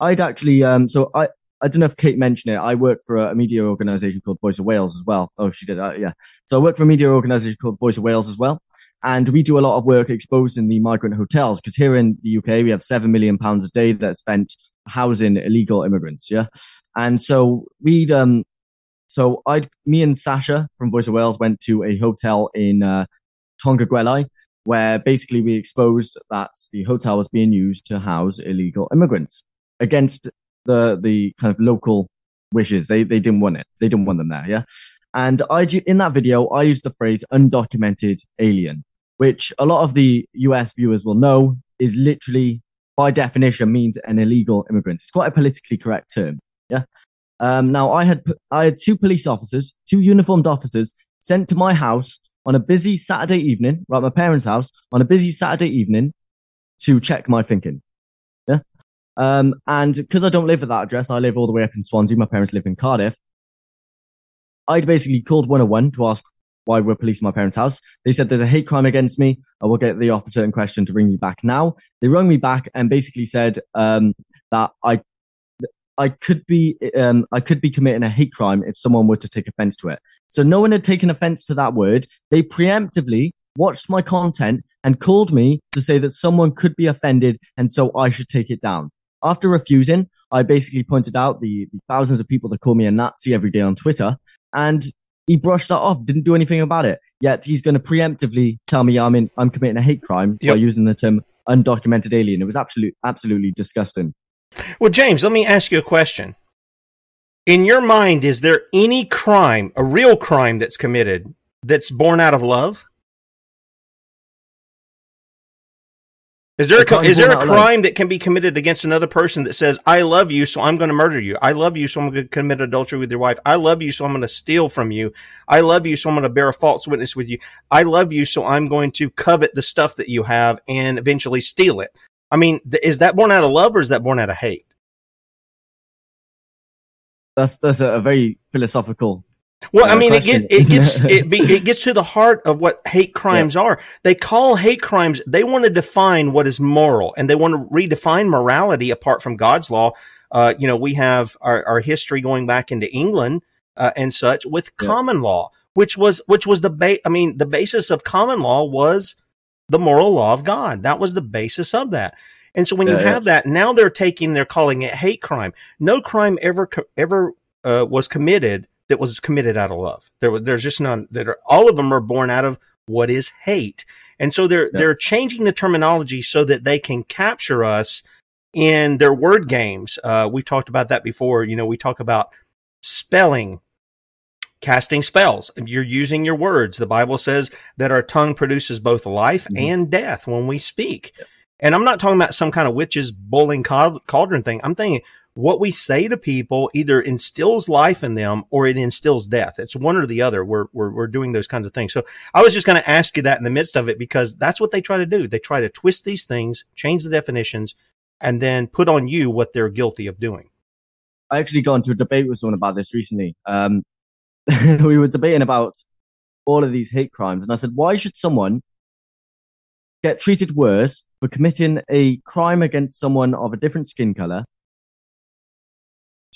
I'd actually, um, so I, I don't know if Kate mentioned it. I work for a, media organization called Voice of Wales as well. Oh, she did. Uh, yeah. So I work for a media organization called Voice of Wales as well. And we do a lot of work exposing the migrant hotels because here in the UK, we have seven million pounds a day that's spent housing illegal immigrants. Yeah. And so we'd, um, so I, me and Sasha from Voice of Wales went to a hotel in uh, Tonga Gwelai, where basically we exposed that the hotel was being used to house illegal immigrants against the the kind of local wishes. They they didn't want it. They didn't want them there. Yeah. And I in that video I used the phrase undocumented alien, which a lot of the US viewers will know is literally by definition means an illegal immigrant. It's quite a politically correct term. Yeah. Um, now I had I had two police officers, two uniformed officers, sent to my house on a busy Saturday evening, right, my parents' house on a busy Saturday evening to check my thinking. Um, and because I don't live at that address, I live all the way up in Swansea. My parents live in Cardiff. I'd basically called 101 to ask why we're policing my parents' house. They said there's a hate crime against me. I will get the officer in question to ring me back now. They rung me back and basically said um, that I I could be um, I could be committing a hate crime if someone were to take offense to it. So no one had taken offense to that word. They preemptively watched my content and called me to say that someone could be offended and so I should take it down. After refusing, I basically pointed out the, the thousands of people that call me a Nazi every day on Twitter and he brushed that off, didn't do anything about it. Yet he's going to preemptively tell me I'm in, I'm committing a hate crime yep. by using the term undocumented alien. It was absolutely, absolutely disgusting. Well, James, let me ask you a question. In your mind, is there any crime, a real crime that's committed that's born out of love? Is there a, is there a crime that can be committed against another person that says, I love you, so I'm going to murder you. I love you, so I'm going to commit adultery with your wife. I love you, so I'm going to steal from you. I love you, so I'm going to bear a false witness with you. I love you, so I'm going to covet the stuff that you have and eventually steal it. I mean, th- is that born out of love or is that born out of hate? That's that's a, very philosophical. Well, uh, I mean, question, it, get, it gets [LAUGHS] it, be, it gets to the heart of what hate crimes yeah. are. They call hate crimes. They want to define what is moral, and they want to redefine morality apart from God's law. Uh, you know, we have our, our history going back into England uh, and such with yeah. common law, which was which was the ba- I mean, the basis of common law was the moral law of God. That was the basis of that. And so when you Yeah, yeah. have that, now they're taking, they're calling it hate crime. No crime ever, ever uh, was committed that was committed out of love. There was, there's just none that are, all of them are born out of what is hate. And so they're, they're changing the terminology so that they can capture us in their word games. Uh, we've talked about that before. You know, we talk about spelling, casting spells. You're using your words. The Bible says that our tongue produces both life and death when we speak. And I'm not talking about some kind of witches bowling cauldron thing. I'm thinking what we say to people either instills life in them or it instills death. It's one or the other. We're, we're, we're doing those kinds of things. So I was just going to ask you that in the midst of it because that's what they try to do. They try to twist these things, change the definitions, and then put on you what they're guilty of doing. I actually got into a debate with someone about this recently. Um, [LAUGHS] we were debating about all of these hate crimes, and I said, why should someone get treated worse for committing a crime against someone of a different skin color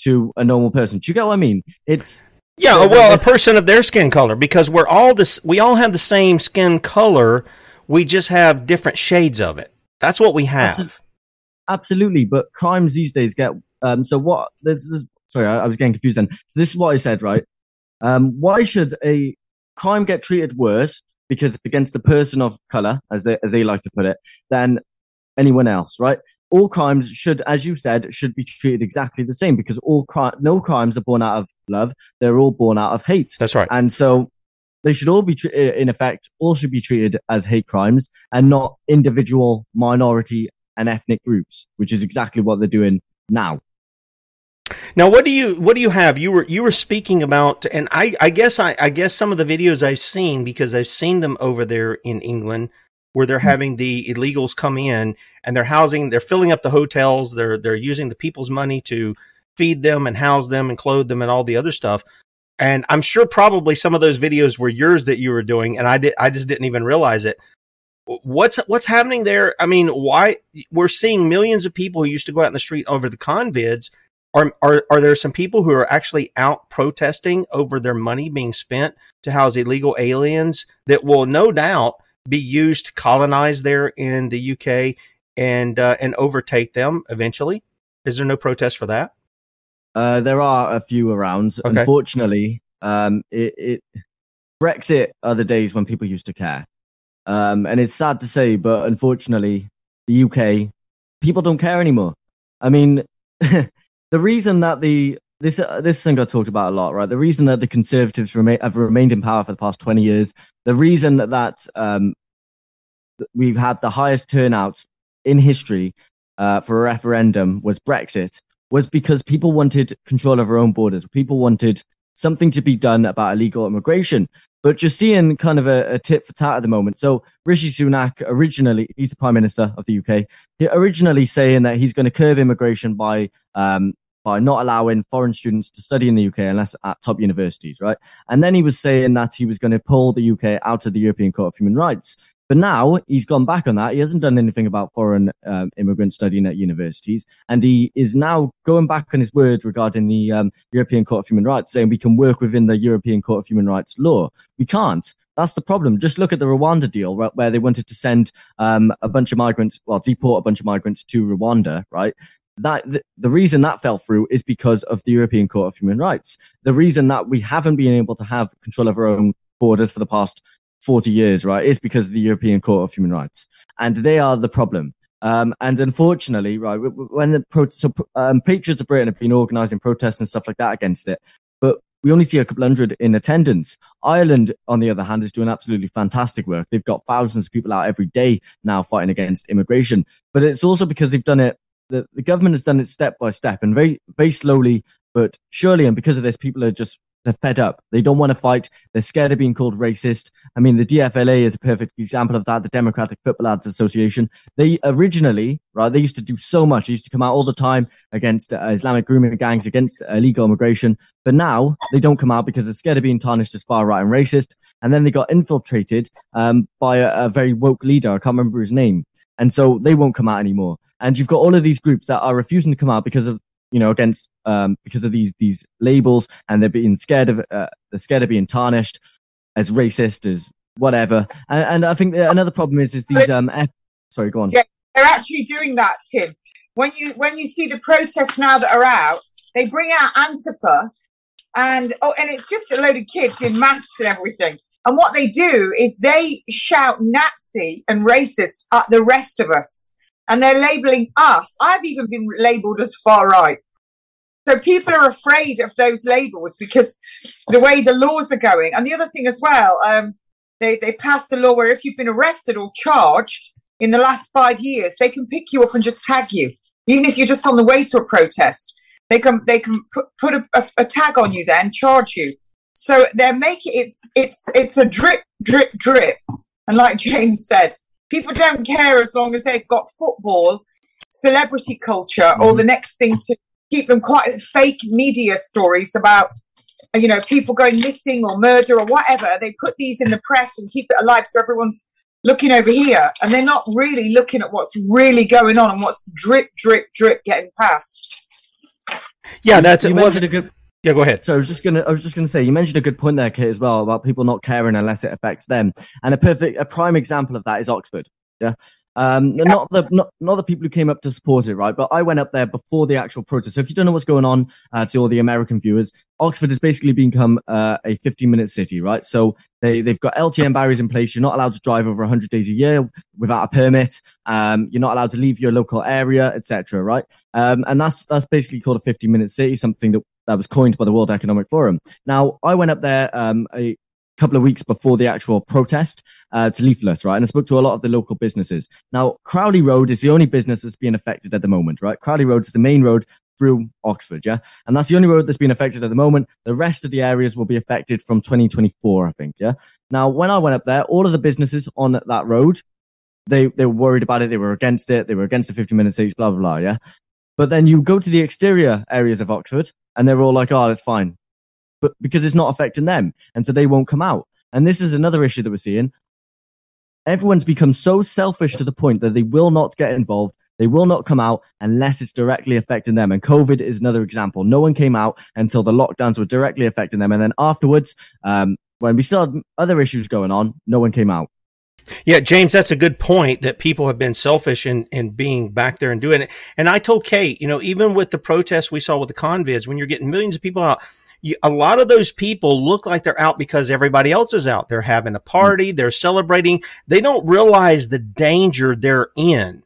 to a normal person? Do you get what I mean? It's Yeah, they're- well, a person of their skin color because we're all this. We all have the same skin color. We just have different shades of it. That's what we have. Absol- Absolutely, but crimes these days get um. So what? There's, there's sorry, I, I was getting confused. Then, so this is what I said, right? Um, why should a crime get treated worse because it's against a person of color, as they as they like to put it, than anyone else, right? All crimes should, as you said, should be treated exactly the same because all cri- no crimes are born out of love; they're all born out of hate. That's right. And so they should all be, in effect, all should be treated as hate crimes and not individual minority and ethnic groups, which is exactly what they're doing now. Now, what do you what do you have? You were you were speaking about, and I I guess I I guess some of the videos I've seen because I've seen them over there in England where they're hmm. having the illegals come in and they're housing, they're filling up the hotels, they're they're using the people's money to feed them and house them and clothe them and all the other stuff. And I'm sure probably some of those videos were yours that you were doing, and I did I just didn't even realize it. What's what's happening there? I mean, why we're seeing millions of people who used to go out in the street over the convids are, are are there some people who are actually out protesting over their money being spent to house illegal aliens that will no doubt be used to colonize there in the UK and uh, and overtake them eventually? Is there no protest for that? Uh, there are a few around. Okay. Unfortunately, um, it, it Brexit are the days when people used to care, um, and it's sad to say, but unfortunately, the UK people don't care anymore. I mean, [LAUGHS] the reason that the this uh, this thing got talked about a lot, right? The reason that the Conservatives remain, have remained in power for the past twenty years, the reason that um, we've had the highest turnout in history uh, for a referendum was Brexit was because people wanted control of their own borders. People wanted something to be done about illegal immigration. But just seeing kind of a, a tit for tat at the moment. So Rishi Sunak originally, he's the prime minister of the UK. Originally saying that he's going to curb immigration by um, by not allowing foreign students to study in the UK unless at top universities, right? And then he was saying that he was going to pull the UK out of the European Court of Human Rights. But now he's gone back on that. He hasn't done anything about foreign um, immigrants studying at universities. And he is now going back on his word regarding the um, European Court of Human Rights, saying we can work within the European Court of Human Rights law. We can't. That's the problem. Just look at the Rwanda deal, right, where they wanted to send um, a bunch of migrants, well, deport a bunch of migrants to Rwanda, right? That the, reason that fell through is because of the European Court of Human Rights. The reason that we haven't been able to have control of our own borders for the past 40 years, right, is because of the European Court of Human Rights. And they are the problem. Um, and unfortunately, right, when the pro- so, um, Patriots of Britain have been organising protests and stuff like that against it, but we only see a couple hundred in attendance. Ireland, on the other hand, is doing absolutely fantastic work. They've got thousands of people out every day now fighting against immigration. But it's also because they've done it, the, the government has done it step by step and very, very slowly, but surely. And because of this, people are just they're fed up. They don't want to fight. They're scared of being called racist. I mean, the DFLA is a perfect example of that. The Democratic Football Lads Association. They originally, right, they used to do so much. They used to come out all the time against uh, Islamic grooming gangs, against illegal immigration. But now they don't come out because they're scared of being tarnished as far right and racist. And then they got infiltrated um, by a, a very woke leader. I can't remember his name. And so they won't come out anymore. And you've got all of these groups that are refusing to come out because of you know, against um, because of these these labels, and they're being scared of uh, they're scared of being tarnished as racist, as whatever. And, and I think another problem is is these um. F- Sorry, go on. Yeah, they're actually doing that, Tim. When you when you see the protests now that are out, they bring out Antifa, and oh, and it's just a load of kids in masks and everything. And what they do is they shout Nazi and racist at the rest of us, and they're labeling us. I've even been labeled as far right. So people are afraid of those labels because the way the laws are going. And the other thing as well, um, they they passed the law where if you've been arrested or charged in the last five years, they can pick you up and just tag you, even if you're just on the way to a protest. They can they can put, put a, a, a tag on you then charge you. So they're making it's it's it's a drip drip drip, and like [LAUGHS] James said, people don't care as long as they've got football, celebrity culture, or the next thing to keep them quite Fake media stories about you know people going missing or murder or whatever. They put these in the press and keep it alive, so everyone's looking over here, and they're not really looking at what's really going on and what's drip drip drip getting past. Yeah, that's you it. Well, mentioned a good. Yeah, go ahead. So I was just gonna, I was just gonna say, you mentioned a good point there, Kate, as well about people not caring unless it affects them. And a perfect, a prime example of that is Oxford. Yeah. Um, not the not, not the people who came up to support it, right? But I went up there before the actual protest. So if you don't know what's going on, uh, to all the American viewers, Oxford has basically become uh, a 15 minute city, right? So they they've got LTN barriers in place. You're not allowed to drive over 100 days a year without a permit. Um, you're not allowed to leave your local area, etc. Right? Um, and that's that's basically called a 15 minute city, something that that was coined by the World Economic Forum. Now, I went up there um, a couple of weeks before the actual protest uh, to leaflet, right? And I spoke to a lot of the local businesses. Now, Cowley Road is the only business that's being affected at the moment, right? Cowley Road is the main road through Oxford, yeah? And that's the only road that's been affected at the moment. The rest of the areas will be affected from 2024, I think, yeah? Now, when I went up there, all of the businesses on that road, they, they were worried about it. They were against it. They were against the 50 minute seats, blah, blah, blah, yeah? But then you go to the exterior areas of Oxford and they're all like, oh, it's fine. But because it's not affecting them. And so they won't come out. And this is another issue that we're seeing. Everyone's become so selfish to the point that they will not get involved. They will not come out unless it's directly affecting them. And COVID is another example. No one came out until the lockdowns were directly affecting them. And then afterwards, um, when we still had other issues going on, no one came out. Yeah, James, that's a good point that people have been selfish in, in being back there and doing it. And I told Kate, you know, even with the protests we saw with the convids, when you're getting millions of people out, you, a lot of those people look like they're out because everybody else is out. They're having a party, they're celebrating. They don't realize the danger they're in.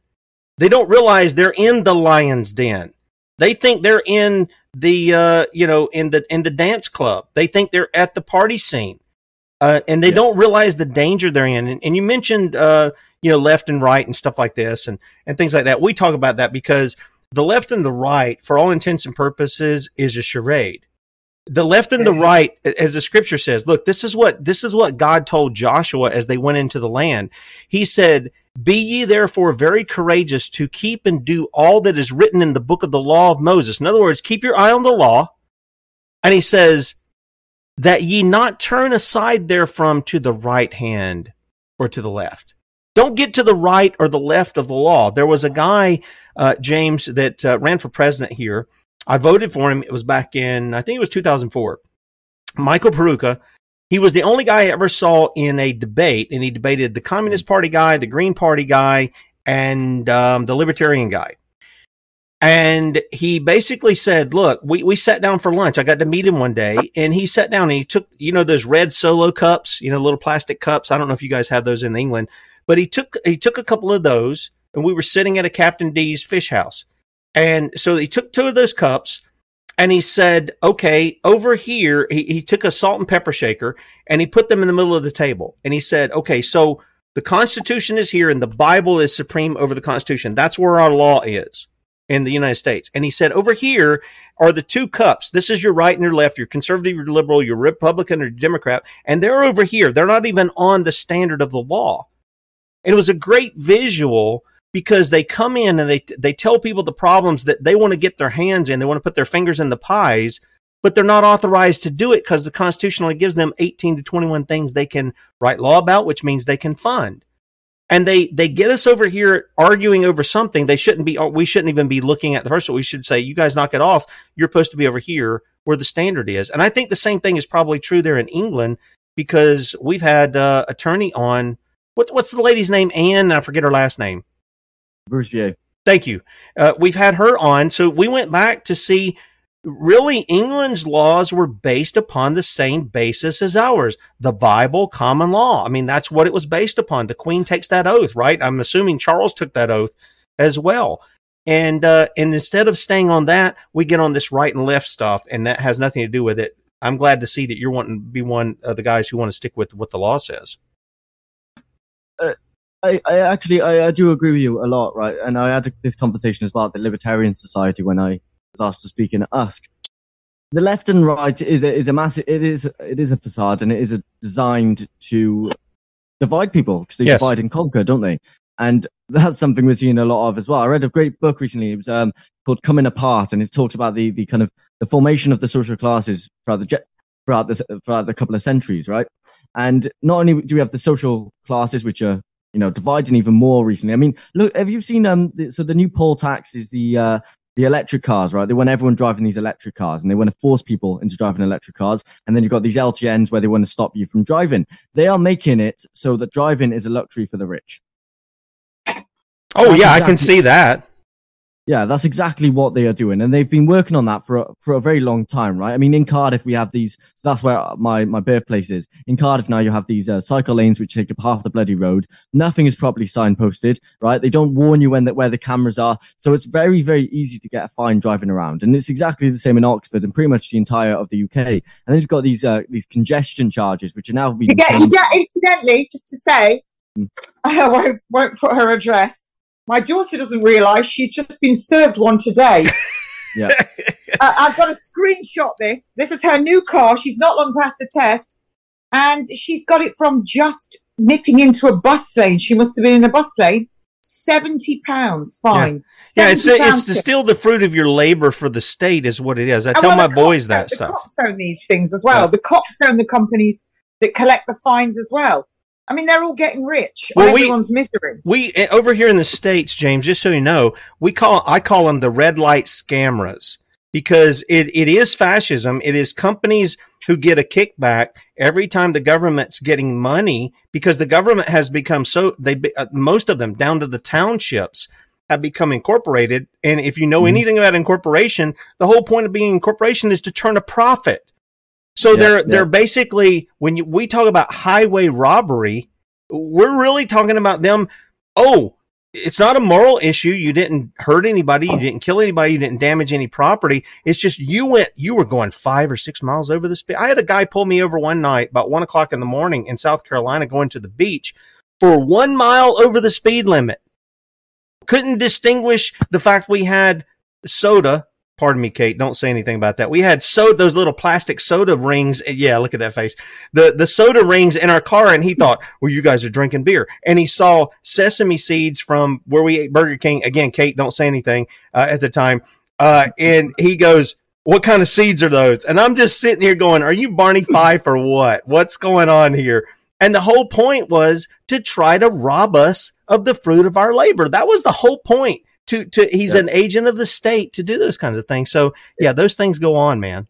They don't realize they're in the lion's den. They think they're in the uh, you know in the in the dance club. They think they're at the party scene. Uh, and they yeah. don't realize the danger they're in. And, and you mentioned, uh, you know, left and right and stuff like this and, and things like that. We talk about that because the left and the right, for all intents and purposes, is a charade. The left and the right, as the scripture says, look, this is what this is what God told Joshua as they went into the land. He said, "Be ye therefore very courageous to keep and do all that is written in the book of the law of Moses." In other words, keep your eye on the law. And he says, that ye not turn aside therefrom to the right hand or to the left. Don't get to the right or the left of the law. There was a guy, uh, James, that uh, ran for president here. I voted for him. It was back in, I think it was 2004. Michael Peroutka. He was the only guy I ever saw in a debate, and he debated the Communist Party guy, the Green Party guy, and um, the Libertarian guy. And he basically said, look, we, we sat down for lunch. I got to meet him one day and he sat down and he took, you know, those red solo cups, you know, little plastic cups. I don't know if you guys have those in England, but he took, he took a couple of those and we were sitting at a Captain D's fish house. And so he took two of those cups and he said, okay, over here, he, he took a salt and pepper shaker and he put them in the middle of the table. And he said, okay, so the Constitution is here and the Bible is supreme over the Constitution. That's where our law is in the United States. And he said, over here are the two cups. This is your right and your left, your conservative, your liberal, your Republican, or Democrat. And they're over here. They're not even on the standard of the law. And it was a great visual because they come in and they, they tell people the problems that they want to get their hands in. They want to put their fingers in the pies, but they're not authorized to do it because the Constitution only gives them 18 to 21 things they can write law about, which means they can fund and they they get us over here arguing over something they shouldn't be we shouldn't even be looking at the first we should say you guys knock it off you're supposed to be over here where the standard is and i think the same thing is probably true there in england because we've had uh, attorney on. What's what's the lady's name? Anne. I forget her last name. Brucier. Thank you. Uh, we've had her on, so we went back to see. Really, England's laws were based upon the same basis as ours the Bible, common law. I mean, that's what it was based upon. The Queen takes that oath, right? I'm assuming Charles took that oath as well. And uh, and instead of staying on that, we get on this right and left stuff, and that has nothing to do with it. I'm glad to see that you're wanting to be one of the guys who want to stick with what the law says. Uh, I, I actually I, I do agree with you a lot, right? And I had this conversation as well at the Libertarian Society when I was asked to speak and ask. The left and right is a, is a massive it is it is a facade and it is a, designed to divide people because they Yes. divide and conquer, don't they? And that's something we're seeing a lot of as well. I read a great book recently. It was um, called "Coming Apart," and it talks about the the kind of the formation of the social classes throughout the throughout the throughout the couple of centuries, right? And not only do we have the social classes, which are you know dividing even more recently. I mean, look, have you seen um? The, so the new poll tax is the uh the electric cars, right? They want everyone driving these electric cars, and they want to force people into driving electric cars. And then you've got these LTNs where they want to stop you from driving. They are making it so that driving is a luxury for the rich. Oh That's yeah, I can see that. Yeah, that's exactly what they are doing, and they've been working on that for a, for a very long time, right? I mean, in Cardiff we have these, so that's where my my birthplace is. In Cardiff now you have these uh, cycle lanes which take up half the bloody road. Nothing is properly signposted, right? They don't warn you when that where the cameras are, so it's very very easy to get a fine driving around, and it's exactly the same in Oxford and pretty much the entire of the UK. And then you've got these uh, these congestion charges which are now being you changed- incidentally, just to say, Mm. [LAUGHS] I won't, won't put her address. My daughter doesn't realise she's just been served one today. [LAUGHS] yeah. uh, I've got to screenshot this. This is her new car. She's not long past the test, and she's got it from just nipping into a bus lane. She must have been in a bus lane. Seventy pounds fine. Yeah, it's 70 it's pounds to tip. the fruit of your labor for the state is what it is. I And tell well, my the boys that own- the stuff. cops own these things as well. The cops own the companies that collect the fines as well. I mean, they're all getting rich on Well, we- everyone's misery. We eh, over here in the states, James. Just so you know, we call I call them the red light scammers because it, it is fascism. It is companies who get a kickback every time the government's getting money because the government has become so they uh, most of them down to the townships have become incorporated. And if you know anything about incorporation, the whole point of being incorporation is to turn a profit. So Yeah, they're yeah. they're basically when you, we talk about highway robbery, we're really talking about them. Oh, it's not a moral issue. You didn't hurt anybody. You didn't kill anybody. You didn't damage any property. It's just you went. You were going five or six miles over the speed. I had a guy pull me over one night about one o'clock in the morning in South Carolina, going to the beach for one mile over the speed limit. Couldn't distinguish the fact we had soda. Pardon me, Kate. Don't say anything about that. We had soda, those little plastic soda rings. Yeah, look at that face. The the soda rings in our car, and he thought, "Well, you guys are drinking beer." And he saw sesame seeds from where we ate Burger King. Again, Kate, don't say anything uh, at the time. Uh, and he goes, "What kind of seeds are those?" And I'm just sitting here going, "Are you Barney Fife or what? What's going on here?" And the whole point was to try to rob us of the fruit of our labor. That was the whole point. To, to he's Yeah. an agent of the state to do those kinds of things. So yeah, those things go on, man.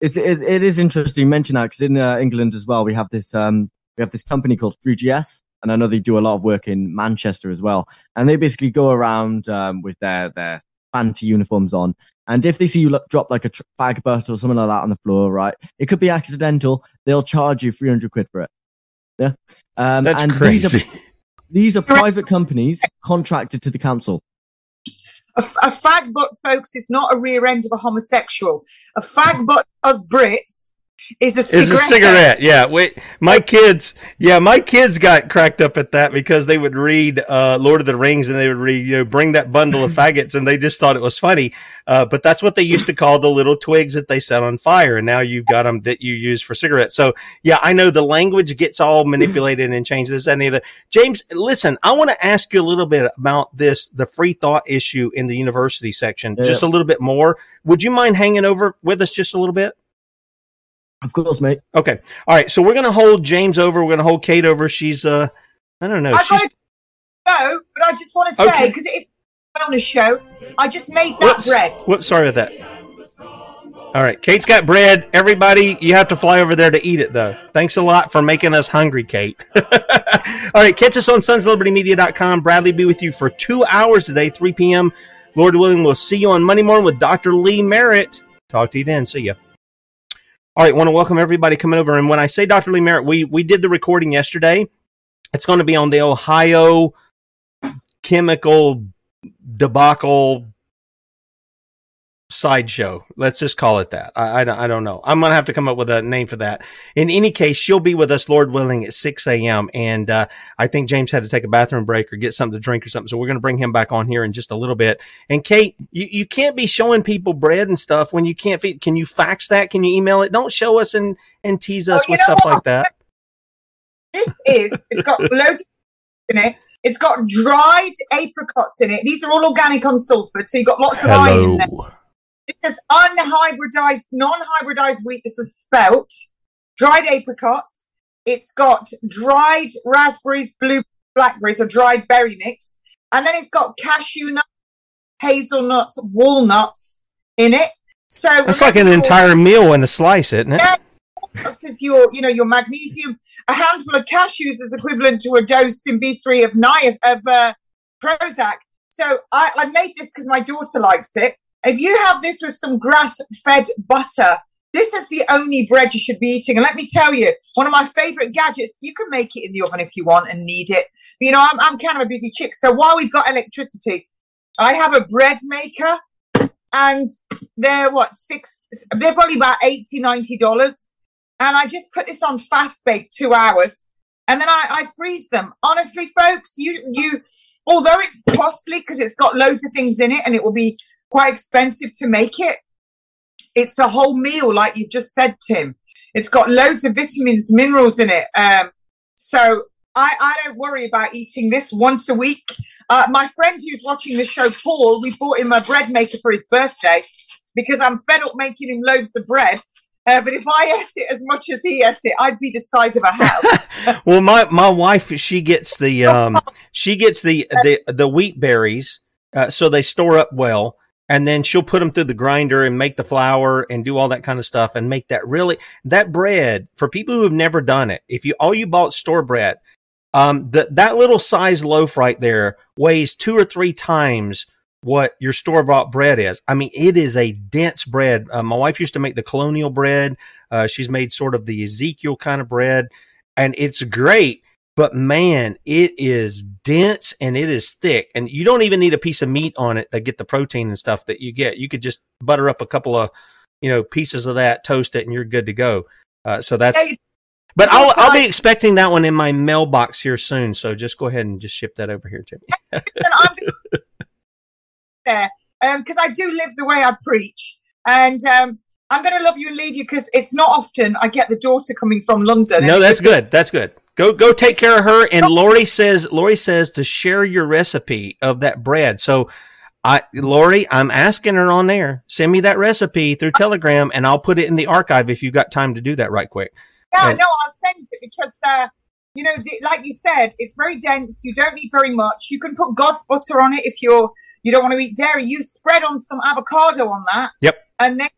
It's it, it is interesting you mention that because in uh, England as well we have this um we have this company called 3GS and I know they do a lot of work in Manchester as well and they basically go around um with their their fancy uniforms on and if they see you look, drop like a tr- fag butt or something like that on the floor right it could be accidental they'll charge you 300 quid for it yeah um That's and crazy. these are [LAUGHS] these are private companies contracted to the council A, fag butt, folks, is not a rear end of a homosexual. A fag butt, us Brits, is a cigarette. Is a cigarette. Yeah. Wait, my kids, yeah, my kids got cracked up at that because they would read uh, Lord of the Rings and they would read, you know, bring that bundle of [LAUGHS] faggots and they just thought it was funny. Uh, but that's what they used to call the little twigs that they set on fire. And now you've got them that you use for cigarettes. So yeah, I know the language gets all manipulated and changed this and the other. James, listen, I want to ask you a little bit about this, the free thought issue in the university section, Yeah. just a little bit more. Would you mind hanging over with us just a little bit? Of course mate Okay. All right. So we're going to hold James over. We're going to hold Kate over. She's, uh, I don't know. I've She's, got to go, but I just want to say, Okay. because it's a bonus show, I just made that whoops, bread. whoops. Sorry about that. All right, Kate's got bread. Everybody, you have to fly over there to eat it, though. Thanks a lot for making us hungry, Kate. [LAUGHS] All right, catch us on sonslibertymedia.com. Bradley be with you for two hours today, 3 p.m. Lord willing, we'll see you on Monday morning with Dr. Lee Merritt. Talk to you then. See ya. All right, want to welcome everybody coming over. And when I say Dr. Lee Merritt, we we did the recording yesterday. It's going to be on the Ohio chemical debacle sideshow. Let's just call it that. I, I, I, don't know. I'm going to have to come up with a name for that. In any case, she'll be with us, Lord willing, at 6 a.m. And uh, I think James had to take a bathroom break or get something to drink or something. So we're going to bring him back on here in just a little bit. And Kate, you, you can't be showing people bread and stuff when you can't feed. Can you fax that? Can you email it? Don't show us and, and tease us with stuff what? like that. This is, it's got [LAUGHS] loads of in it. It's got dried apricots in it. These are all organic unsulfured, so you've got lots of Hello. iron in there. It says unhybridized, non-hybridized wheat. This is spelt. Dried apricots. It's got dried raspberries, blue blackberries, a dried berry mix, and then it's got cashew nuts, hazelnuts, walnuts in it. So it's like an entire meal in a slice, isn't it? Yeah, this is your, you know, your magnesium. A handful of cashews is equivalent to a dose in B3 of Nias of uh, Prozac. So I, I made this because my daughter likes it. If you have this with some grass-fed butter, this is the only bread you should be eating. And let me tell you, one of my favorite gadgets, you can make it in the oven if you want and need it. But, you know, I'm, I'm kind of a busy chick. So while we've got electricity, I have a bread maker and they're what, six, they're probably about 80 $90. And I just put this on fast bake two hours and then I, I freeze them. Honestly, folks, you, you, although it's costly because it's got loads of things in it and it will be quite expensive to make it. It's a whole meal, like you've just said, Tim. It's got loads of vitamins, minerals in it. Um, so I, I don't worry about eating this once a week. Uh, my friend who's watching the show, Paul, we bought him a bread maker for his birthday because I'm fed up making him loaves of bread. Uh, but if I ate it as much as he ate it, I'd be the size of a house. [LAUGHS] well, my my wife, she gets the um, [LAUGHS] she gets the the the wheat berries, uh, so they store up well and then she'll put them through the grinder and make the flour and do all that kind of stuff and make that really that bread for people who have never done it. If you all you bought store bread, um, that that little size loaf right there weighs two or three times what your store bought bread is. I mean, it is a dense bread. Uh, my wife used to make the colonial bread. Uh, she's made sort of the Ezekiel kind of bread, and it's great but man, it is dense and it is thick. And you don't even need a piece of meat on it to get the protein and stuff that you get. You could just butter up a couple of, you know, pieces of that, toast it, and you're good to go. Uh, so that's. But I'll I'll be expecting that one in my mailbox here soon. So just go ahead and just ship that over here to me. [LAUGHS] [LAUGHS] there, because um, I do live the way I preach, and um, I'm going to love you and leave you because it's not often I get the daughter coming from London. No, that's good. That's good. Go go take care of her. And Lori says Lori says to share your recipe of that bread. So I Lori, I'm asking her on there. Send me that recipe through Telegram and I'll put it in the archive if you've got time to do that right quick. Yeah, no, I'll send it because uh, you know, the, like you said, it's very dense. You don't need very much. You can put God's butter on it if you're you don't want to eat dairy. You spread on some avocado on that. Yep. And then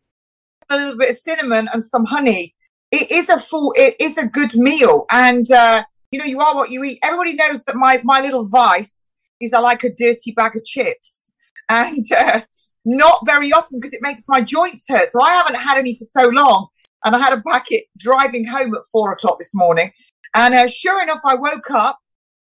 a little bit of cinnamon and some honey it is a full, it is a good meal. And, uh, you know, you are what you eat. Everybody knows that my, my little vice is I like a dirty bag of chips [LAUGHS] and, uh, not very often because it makes my joints hurt. So I haven't had any for so long. And I had a packet driving home at four o'clock this morning. And uh, sure enough, I woke up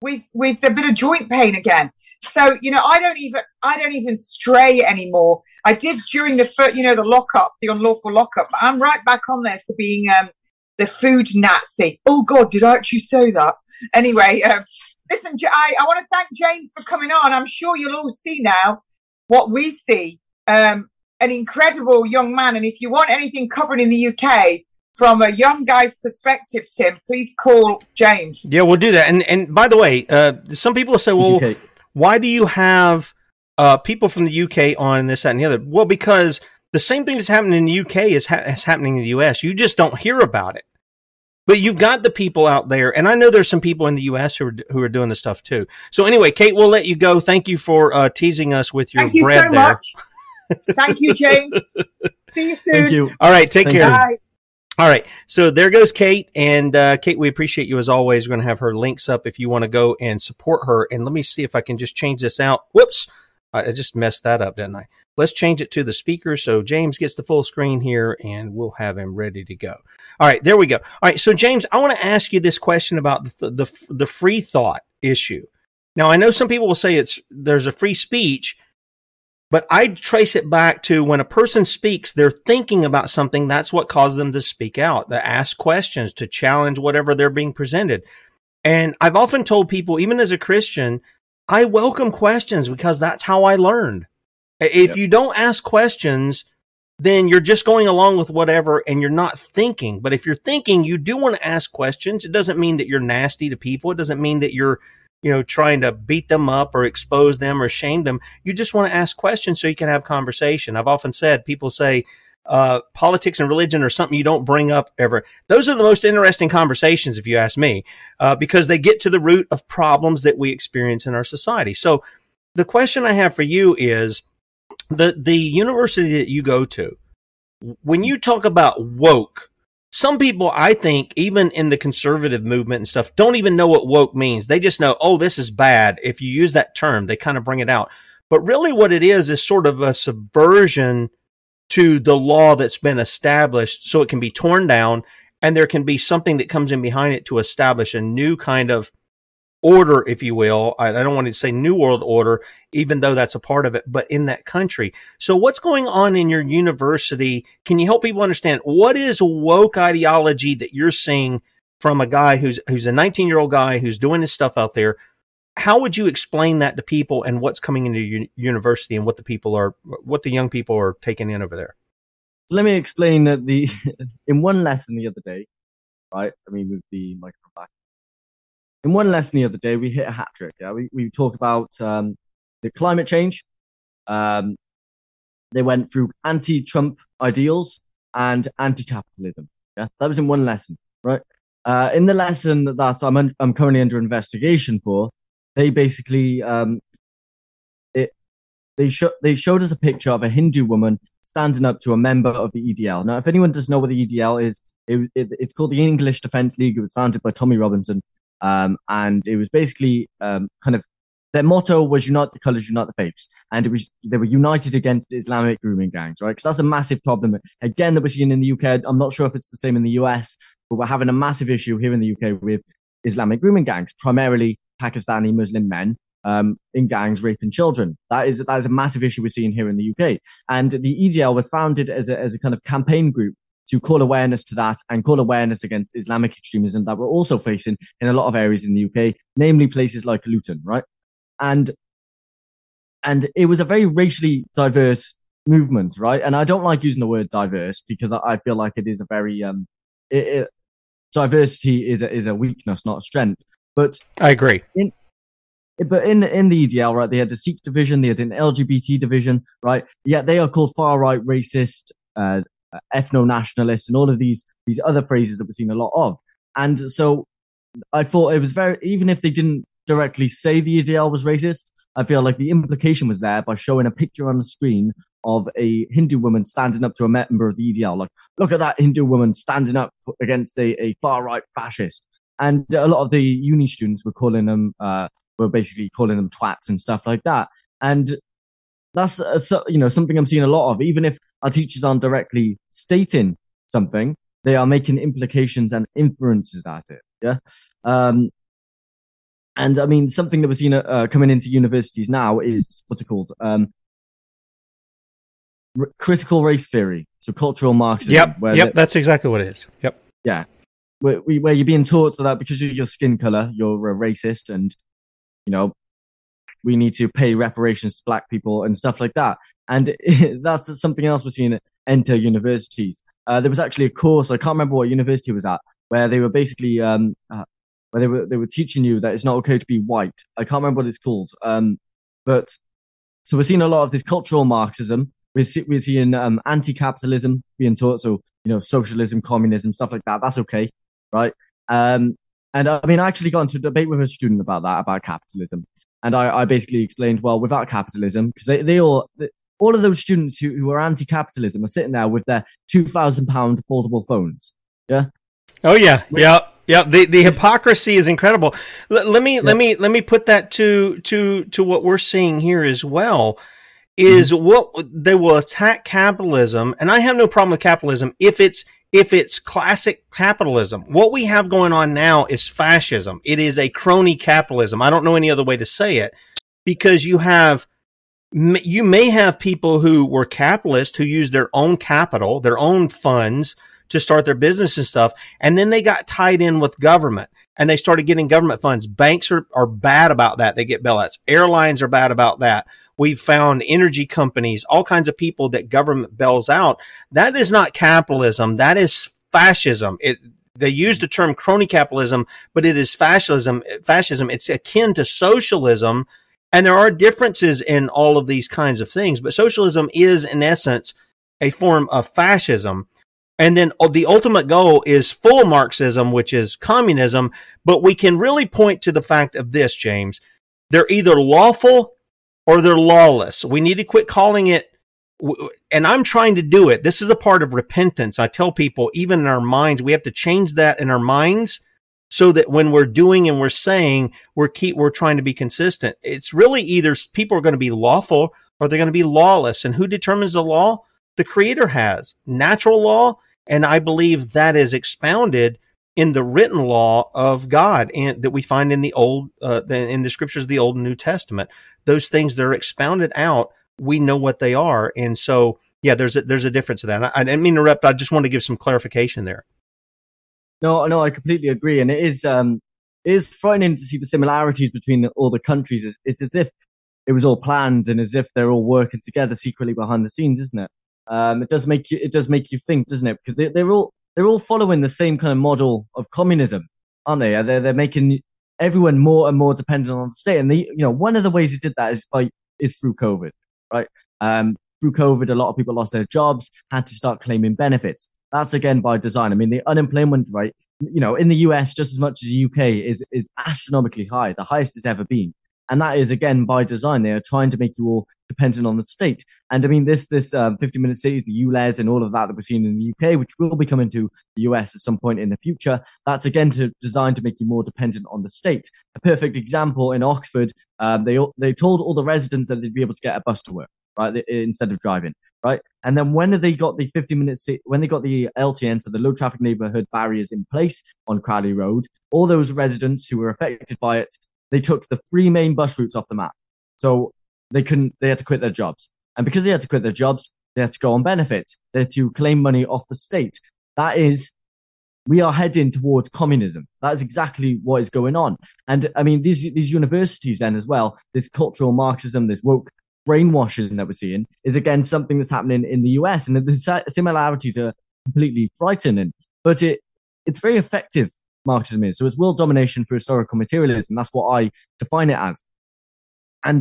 with with a bit of joint pain again. So you know, I don't even I don't even stray anymore. I did during the first, you know, the lockup, the unlawful lockup. I'm right back on there to being um, the food Nazi. Oh God, did I actually say that? Anyway, uh, listen, I, I want to thank James for coming on. I'm sure you'll all see now what we see. Um, an incredible young man, and if you want anything covered in the UK, from a young guy's perspective, Tim, please call James. Yeah, we'll do that. And and by the way, uh, some people say, well, okay. why do you have uh, people from the UK on this, that, and the other? Well, because the same thing that's happening in the UK is, ha- is happening in the US. You just don't hear about it. But you've got the people out there, and I know there's some people in the U.S. who are who are doing this stuff too. So anyway, Kate, we'll let you go. Thank you for uh, teasing us with your Thank bread you so there. Much. Thank you, James. See [LAUGHS] See you soon. Thank you. All right, take Thank care. you. Bye. All right, so there goes Kate, and uh, Kate, we appreciate you as always. We're going to have her links up if you want to go and support her. And let me see if I can just change this out. Whoops, I just messed that up, didn't I? Let's change it to the speaker so James gets the full screen here, and we'll have him ready to go. All right, there we go. All right, so James, I want to ask you this question about the the, the free thought issue. Now, I know some people will say it's there's a free speech, but I trace it back to when a person speaks, they're thinking about something. That's what caused them to speak out, to ask questions, to challenge whatever they're being presented. And I've often told people, even as a Christian, I welcome questions because that's how I learned. If you don't ask questions, then you're just going along with whatever and you're not thinking. But if you're thinking, you do want to ask questions. It doesn't mean that you're nasty to people. It doesn't mean that you're you know, trying to beat them up or expose them or shame them. You just want to ask questions so you can have conversation. I've often said, people say, uh, politics and religion are something you don't bring up ever. Those are the most interesting conversations, if you ask me, uh, because they get to the root of problems that we experience in our society. So the question I have for you is the, the university that you go to, when you talk about woke, some people, I think, even in the conservative movement and stuff, don't even know what woke means. They just know, oh, this is bad. If you use that term, they kind of bring it out. But really, what it is is sort of a subversion to the law that's been established so it can be torn down and there can be something that comes in behind it to establish a new kind of order, if you will. I, I don't want to say new world order, even though that's a part of it, but in that country. So what's going on in your university? Can you help people understand what is woke ideology that you're seeing from a guy who's, who's a 19 year old guy who's doing this stuff out there? How would you explain that to people and what's coming into your university and what the people are, what the young people are taking in over there? Let me explain that the [LAUGHS] in one lesson the other day, right? I mean, with the microphone back. In one lesson the other day, we hit a hat trick. Yeah, we we talked about um, the climate change. Um, they went through anti-Trump ideals and anti-capitalism. Yeah, that was in one lesson, right? Uh, in the lesson that I'm un- I'm currently under investigation for, they basically um, it they show they showed us a picture of a Hindu woman standing up to a member of the EDL. Now, if anyone doesn't know what the EDL is, it, it, it's called the English Defence League. It was founded by Tommy Robinson, um, and it was basically um, kind of their motto was "Unite the colours, unite the faiths," and it was they were united against Islamic grooming gangs, right? Because that's a massive problem again that we're seeing in the UK. I'm not sure if it's the same in the US, but we're having a massive issue here in the UK with Islamic grooming gangs, primarily Pakistani Muslim men um, in gangs raping children. That is that is a massive issue we're seeing here in the UK. And the EDL was founded as a, as a kind of campaign group to call awareness to that and call awareness against Islamic extremism that we're also facing in a lot of areas in the UK, namely places like Luton, right? And and it was a very racially diverse movement, right? And I don't like using the word diverse because I, I feel like it is a very um, it, it, diversity is a, is a weakness, not a strength. But I agree. In, but in in the EDL, right, they had a Sikh division, they had an LGBT division, right? Yet they are called far right, racist, uh, ethno nationalists, and all of these these other phrases that we've seen a lot of. And so I thought it was very, even if they didn't directly say the EDL was racist, I feel like the implication was there by showing a picture on the screen of a Hindu woman standing up to a member of the EDL. Like, look at that Hindu woman standing up against a, a far right fascist. And a lot of the uni students were calling them, uh, were basically calling them twats and stuff like that. And that's, uh, so, you know, something I'm seeing a lot of. Even if our teachers aren't directly stating something, they are making implications and inferences at it. Yeah. Um, and I mean, something that we're seeing uh, coming into universities now is what's it called? Um, r- critical race theory, so cultural Marxism. Yep, yep, that's exactly what it is. Yep. yeah, where, where you're being taught that because of your skin color, you're a racist, and you know we need to pay reparations to black people and stuff like that. And [LAUGHS] that's something else we're seeing enter universities. Uh, there was actually a course I can't remember what university it was at where they were basically um, uh, where they were they were teaching you that it's not okay to be white. I can't remember what it's called. Um, but so we're seeing a lot of this cultural Marxism. We're, see, we're seeing um, anti-capitalism being taught. So you know, socialism, communism, stuff like that. That's okay, right? Um, and I mean, I actually got into a debate with a student about that, about capitalism. And I, I basically explained, well, without capitalism, because they, they all, all of those students who, who are anti-capitalism are sitting there with their two thousand pound foldable phones. Yeah. Oh yeah, yeah, yeah. The the hypocrisy is incredible. Let, let me let me let me put that to to to what we're seeing here as well. Is mm-hmm. what they will attack capitalism, and I have no problem with capitalism if it's if it's classic capitalism. What we have going on now is fascism. It is a crony capitalism. I don't know any other way to say it because you have you may have people who were capitalists who used their own capital, their own funds to start their business and stuff. And then they got tied in with government and they started getting government funds. Banks are, are bad about that. They get bailouts. Airlines are bad about that. We've found energy companies, all kinds of people that government bails out. That is not capitalism. That is fascism. It, they use the term crony capitalism, but it is fascism. Fascism. It's akin to socialism and there are differences in all of these kinds of things, but socialism is in essence a form of fascism. And then uh, the ultimate goal is full Marxism, which is communism. But we can really point to the fact of this, James. They're either lawful or they're lawless. We need to quit calling it, and I'm trying to do it. This is a part of repentance. I tell people, even in our minds, we have to change that in our minds so that when we're doing and we're saying we're keep we're trying to be consistent it's really either people are going to be lawful or they're going to be lawless and who determines the law the creator has natural law and i believe that is expounded in the written law of god and that we find in the old uh, in the scriptures of the old and new testament those things that are expounded out we know what they are and so yeah there's a there's a difference in that i, I didn't mean to interrupt i just want to give some clarification there no, no, I completely agree, and it is um, it is frightening to see the similarities between the, all the countries. It's, it's, as if it was all planned and as if they're all working together secretly behind the scenes, isn't it? Um, it does make you it does make you think, doesn't it? Because they, they're all they're all following the same kind of model of communism, aren't they? They're they're making everyone more and more dependent on the state, and they you know one of the ways they did that is by is through COVID, right? Um, through COVID, a lot of people lost their jobs, had to start claiming benefits. That's again by design. I mean, the unemployment rate, you know, in the US, just as much as the UK, is is astronomically high, the highest it's ever been. And that is again by design. They are trying to make you all dependent on the state. And I mean, this this um, 50 minute cities, the ULEZ, and all of that that we're seeing in the UK, which will be coming to the US at some point in the future. That's again to designed to make you more dependent on the state. A perfect example in Oxford, um, they they told all the residents that they'd be able to get a bus to work right? Instead of driving, right? And then when they got the 50 minutes, when they got the LTN, so the low traffic neighborhood barriers in place on Cowley Road, all those residents who were affected by it, they took the three main bus routes off the map. So they couldn't, they had to quit their jobs. And because they had to quit their jobs, they had to go on benefits. They had to claim money off the state. That is, we are heading towards communism. That is exactly what is going on. And I mean, these, these universities then as well, this cultural Marxism, this woke brainwashing that we're seeing is again something that's happening in the US, and the similarities are completely frightening. But it it's very effective. Marxism is so it's world domination for historical materialism. That's what I define it as. And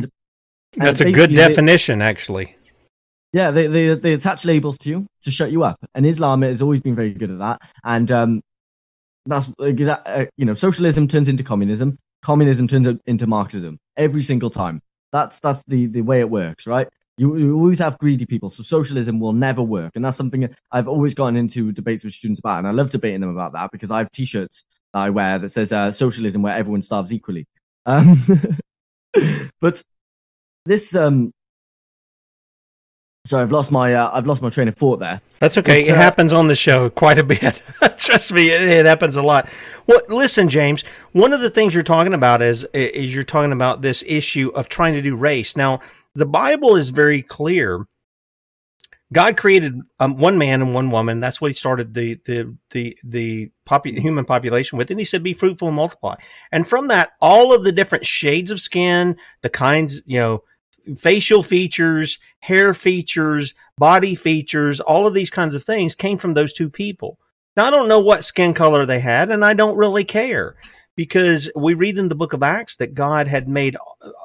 that's a good definition, they, actually. Yeah, they, they they attach labels to you to shut you up, and Islam has always been very good at that. And um, that's uh, you know, socialism turns into communism, communism turns into Marxism every single time. That's that's the the way it works, right? You, you always have greedy people, so socialism will never work, and that's something I've always gotten into debates with students about, and I love debating them about that because I have T-shirts that I wear that says uh, "Socialism where everyone starves equally." Um, [LAUGHS] but this um, so I've lost my uh, I've lost my train of thought there. That's okay. It's, it uh, happens on the show quite a bit. [LAUGHS] Trust me, it, it, happens a lot. Well, listen, James. One of the things you're talking about is is you're talking about this issue of trying to do race. Now, the Bible is very clear. God created um, one man and one woman. That's what He started the the the the popu- human population with, and He said, "Be fruitful and multiply." And from that, all of the different shades of skin, the kinds, you know facial features, hair features, body features, all of these kinds of things came from those two people. Now, I don't know what skin color they had, and I don't really care because we read in the book of Acts that God had made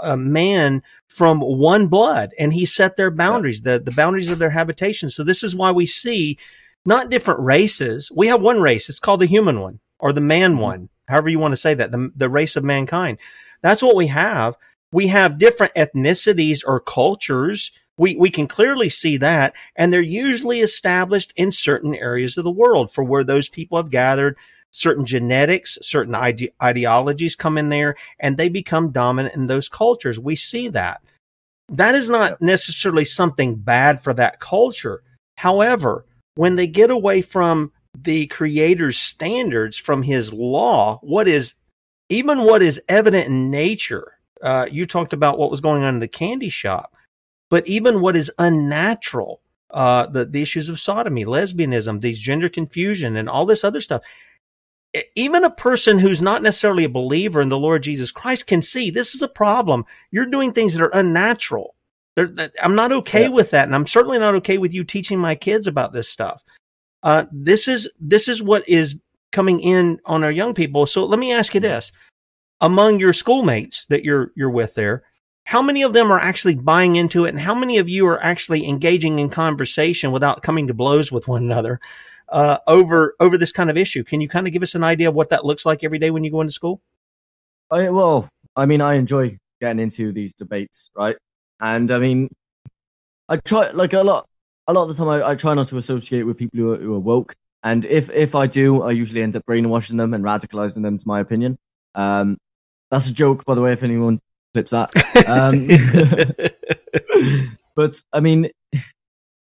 a man from one blood and he set their boundaries, the, the boundaries of their habitation. So this is why we see not different races. We have one race. It's called the human one or the man mm-hmm. one, however you want to say that, the, the race of mankind. That's what we have we have different ethnicities or cultures We, we can clearly see that. And they're usually established in certain areas of the world for where those people have gathered. Certain genetics, certain ide- ideologies come in there and they become dominant in those cultures. We see that. That is not necessarily something bad for that culture. However, when they get away from the creator's standards, from his law, what is even what is evident in nature, uh, you talked about what was going on in the candy shop, but even what is unnatural, uh, the, the issues of sodomy, lesbianism, these gender confusion, and all this other stuff. Even a person who's not necessarily a believer in the Lord Jesus Christ can see this is a problem. You're doing things that are unnatural. I'm not okay yeah. with that, and I'm certainly not okay with you teaching my kids about this stuff. Uh, this is this is what is coming in on our young people. So let me ask you this: among your schoolmates that you're you're with there, how many of them are actually buying into it, and how many of you are actually engaging in conversation without coming to blows with one another uh, over over this kind of issue? Can you kind of give us an idea of what that looks like every day when you go into school? I, well, I mean, I enjoy getting into these debates, right? And I mean, I try like a lot. A lot of the time, I, I try not to associate with people who are, who are woke. And if if I do, I usually end up brainwashing them and radicalizing them, to my opinion. Um, that's a joke, by the way, if anyone clips that. Um, [LAUGHS] [LAUGHS] but I mean,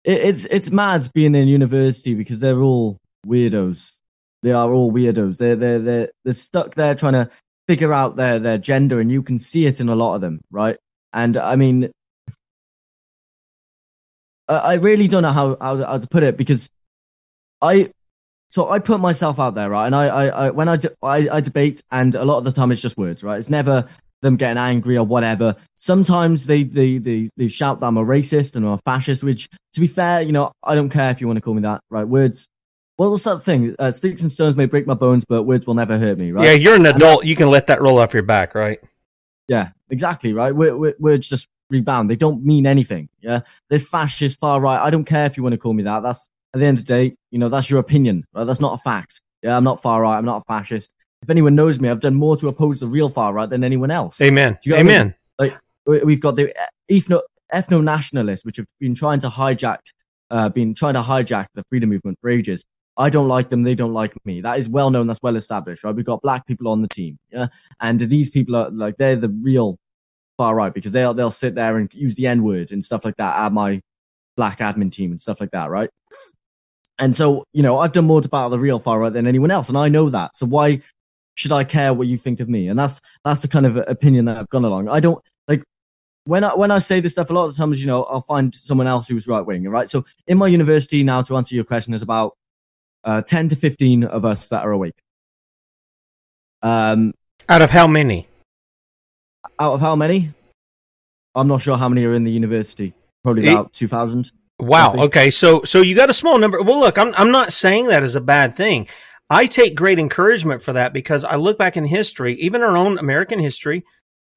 it, it's it's mad being in university because they're all weirdos. They are all weirdos. They're they're they're they're stuck there trying to figure out their their gender, and you can see it in a lot of them, right? And I mean, I really don't know how, how, how to put it because I so I put myself out there, right? And I, I, I when I, de- I, I debate, and a lot of the time it's just words, right? It's never them getting angry or whatever. Sometimes they, they, they, they shout that I'm a racist and I'm a fascist, which, to be fair, you know, I don't care if you want to call me that, right? Words. What was that thing? Uh, sticks and stones may break my bones, but words will never hurt me, right? Yeah, you're an adult. you can let that roll off your back, right? Yeah, exactly, right? Words just rebound. They don't mean anything. Yeah, this fascist far right. I don't care if you want to call me that. That's at the end of the day, you know, that's your opinion. Right? That's not a fact. Yeah, I'm not far right. I'm not a fascist. If anyone knows me, I've done more to oppose the real far right than anyone else. Amen. Amen. I mean? Like we've got the ethno ethno nationalists, which have been trying to hijack, uh, been trying to hijack the freedom movement for ages. I don't like them. They don't like me. That is well known. That's well established, right? We've got black people on the team, yeah, and these people are like they're the real far right because they'll they'll sit there and use the N word and stuff like that at my black admin team and stuff like that, right? And so, you know, I've done more to battle the real far right than anyone else, and I know that. So why should I care what you think of me? And that's that's the kind of opinion that I've gone along. I don't like when I when I say this stuff. A lot of times, you know, I'll find someone else who's right wing. Right. So in my university now, to answer your question, is about uh, ten to fifteen of us that are awake. Um, out of how many? Out of how many? I'm not sure how many are in the university. Probably about two thousand. Wow. Okay. So so you got a small number. Well, look, I'm I'm not saying that is a bad thing. I take great encouragement for that because I look back in history, even our own American history.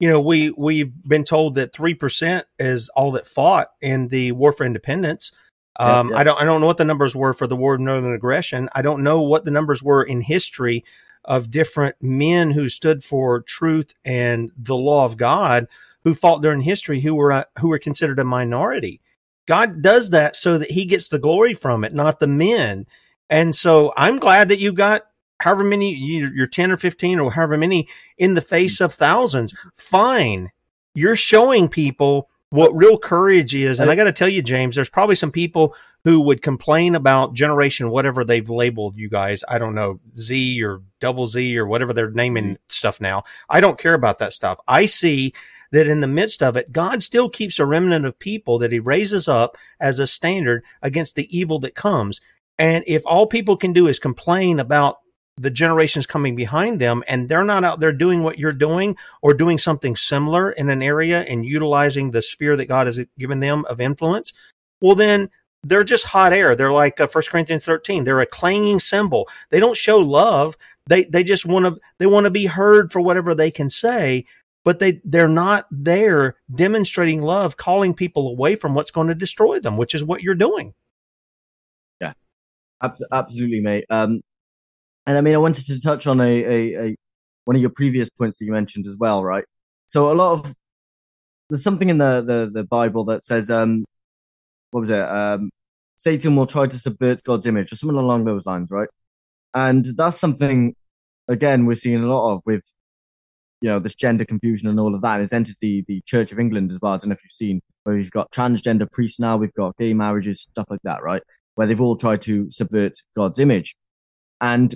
You know, we we've been told that three percent is all that fought in the war for independence. Um, yeah, yeah. I don't I don't know what the numbers were for the war of northern aggression. I don't know what the numbers were in history of different men who stood for truth and the law of God who fought during history who were uh, who were considered a minority. God does that so that he gets the glory from it, not the men. And so I'm glad that you got however many you're 10 or 15 or however many in the face of thousands. Fine. You're showing people what real courage is. And I got to tell you, James, there's probably some people who would complain about generation, whatever they've labeled you guys. I don't know, Z or double Z or whatever they're naming mm-hmm. stuff now. I don't care about that stuff. I see that in the midst of it, God still keeps a remnant of people that he raises up as a standard against the evil that comes. And if all people can do is complain about the generations coming behind them and they're not out there doing what you're doing or doing something similar in an area and utilizing the sphere that God has given them of influence, well, then they're just hot air. They're like uh, 1 Corinthians 13. They're a clanging cymbal. They don't show love. They, they just want to, they want to be heard for whatever they can say but they they're not there demonstrating love, calling people away from what's going to destroy them, which is what you're doing. Absolutely, mate. Um, and I mean, I wanted to touch on a, a, a one of your previous points that you mentioned as well, right? So a lot of there's something in the, the, the Bible that says, um, what was it? Um, Satan will try to subvert God's image or something along those lines, right? And that's something, again, we're seeing a lot of with, you know, this gender confusion and all of that. It's entered the, the Church of England as well. I don't know if you've seen where we've got transgender priests now, we've got gay marriages, stuff like that, right? Where they've all tried to subvert God's image. And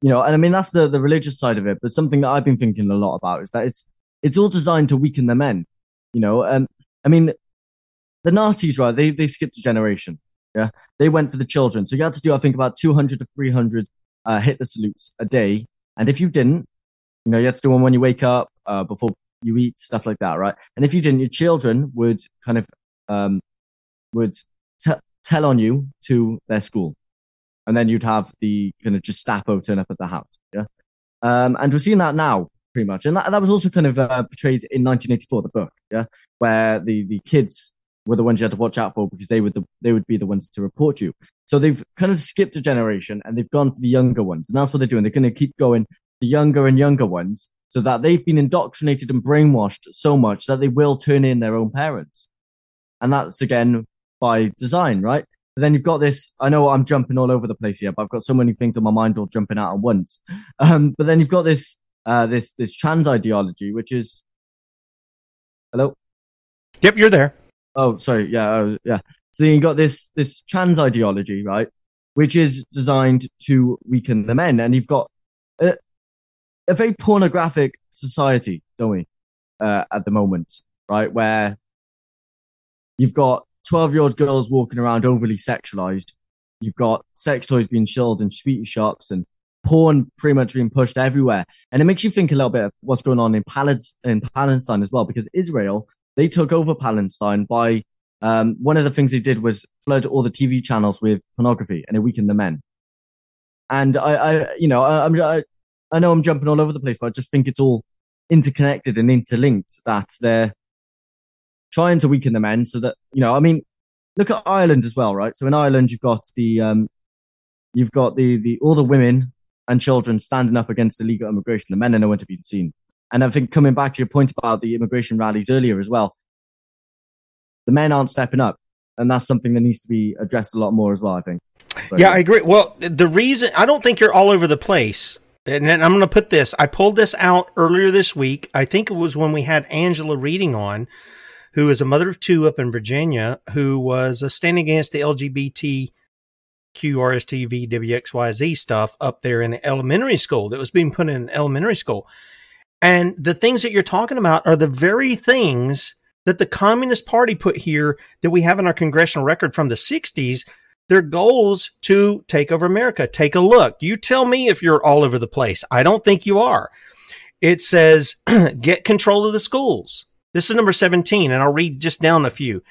you know, and I mean that's the the religious side of it. But something that I've been thinking a lot about is that it's it's all designed to weaken the men. You know, and I mean, the Nazis, right? They they skipped a generation. Yeah, they went for the children. So you had to do, I think, about 200 to 300 uh, Hitler salutes a day. And if you didn't, you know, you had to do one when you wake up, uh, before you eat, stuff like that, right? And if you didn't, your children would kind of um, would tell on you to their school and then you'd have the kind of Gestapo turn up at the house. Yeah, um, and we're seeing that now pretty much, and that, that was also kind of uh, portrayed in 1984, the book. Yeah, where the the kids were the ones you had to watch out for because they would the, they would be the ones to report you. So they've kind of skipped a generation and they've gone for the younger ones, and that's what they're doing. They're going to keep going the younger and younger ones, so that they've been indoctrinated and brainwashed so much that they will turn in their own parents, and that's again by design, right? But then you've got this. I know I'm jumping all over the place here, but I've got so many things on my mind all jumping out at once. [LAUGHS] Um, but then you've got this uh, this this trans ideology, which is hello. Yep, you're there. Oh, sorry. Yeah, uh, yeah. So you've got this this trans ideology, right, which is designed to weaken the men, and you've got a, a very pornographic society, don't we, uh, at the moment, right, where you've got 12 year old girls walking around overly sexualized. You've got sex toys being sold in sweetie shops and porn pretty much being pushed everywhere. And it makes you think a little bit of what's going on in, in Palestine as well, because Israel, they took over Palestine by um, one of the things they did was flood all the TV channels with pornography and it weakened the men. And I, I you know, I, I, I know I'm jumping all over the place, but I just think it's all interconnected and interlinked that they're trying to weaken the men so that you know. I mean, look at Ireland as well, right? So in Ireland, you've got the um, you've got the the all the women and children standing up against illegal immigration. The men are nowhere to be seen. And I think coming back to your point about the immigration rallies earlier as well, the men aren't stepping up. And that's something that needs to be addressed a lot more as well, I think. Yeah, I agree. Well, the reason I don't think you're all over the place, and I'm going to put this, I pulled this out earlier this week. I think it was when we had Angela reading on who is a mother of two up in Virginia, who was uh, standing against the LGBT QRSTV WXYZ stuff up there in the elementary school that was being put in elementary school. And the things that you're talking about are the very things that the Communist Party put here that we have in our congressional record from the 60s. Their goals to take over America. Take a look. You tell me if you're all over the place. I don't think you are. It says, [CLEARS THROAT] get control of the schools. This is number 17, and I'll read just down a few.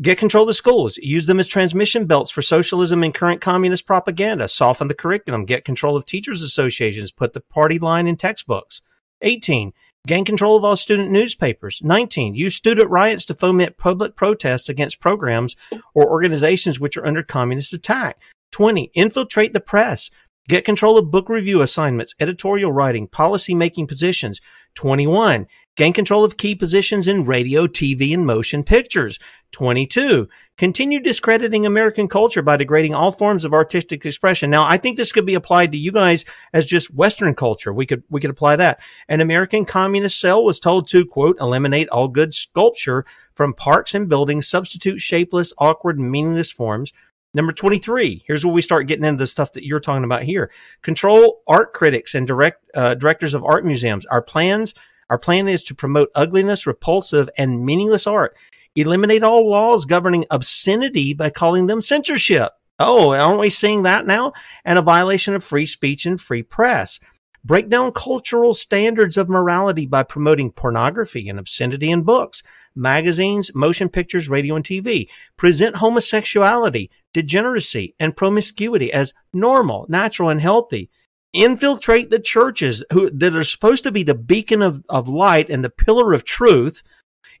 Get control of the schools. Use them as transmission belts for socialism and current communist propaganda. Soften the curriculum. Get control of teachers' associations. Put the party line in textbooks. 18. Gain control of all student newspapers. 19. Use student riots to foment public protests against programs or organizations which are under communist attack. 20. Infiltrate the press. Get control of book review assignments, editorial writing, policy making positions. 21. Gain control of key positions in radio, TV, and motion pictures. 22. Continue discrediting American culture by degrading all forms of artistic expression. Now, I think this could be applied to you guys as just Western culture. We could, we could apply that. An American communist cell was told to, quote, eliminate all good sculpture from parks and buildings, substitute shapeless, awkward, meaningless forms. Number 23. Here's where we start getting into the stuff that you're talking about here. Control art critics and direct, uh, directors of art museums. Our plans our plan is to promote ugliness, repulsive, and meaningless art. Eliminate all laws governing obscenity by calling them censorship. Oh, aren't we seeing that now? And a violation of free speech and free press. Break down cultural standards of morality by promoting pornography and obscenity in books, magazines, motion pictures, radio, and TV. Present homosexuality, degeneracy, and promiscuity as normal, natural, and healthy infiltrate the churches who, that are supposed to be the beacon of, of light and the pillar of truth,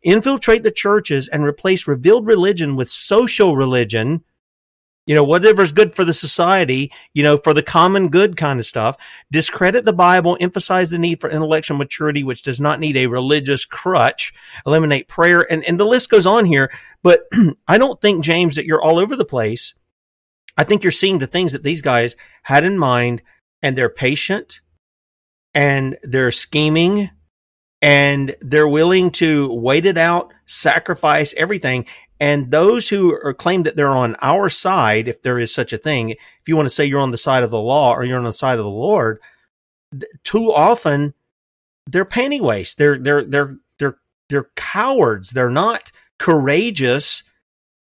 infiltrate the churches and replace revealed religion with social religion. you know, whatever's good for the society, you know, for the common good kind of stuff, discredit the Bible, emphasize the need for intellectual maturity, which does not need a religious crutch, eliminate prayer, and, and the list goes on here. But [CLEARS THROAT] I don't think, James, that you're all over the place. I think you're seeing the things that these guys had in mind, and they're patient, and they're scheming, and they're willing to wait it out, sacrifice everything. And those who are claim that they're on our side, if there is such a thing, if you want to say you're on the side of the law or you're on the side of the Lord, too often they're panty. They're they're they're they're they're cowards. They're not courageous.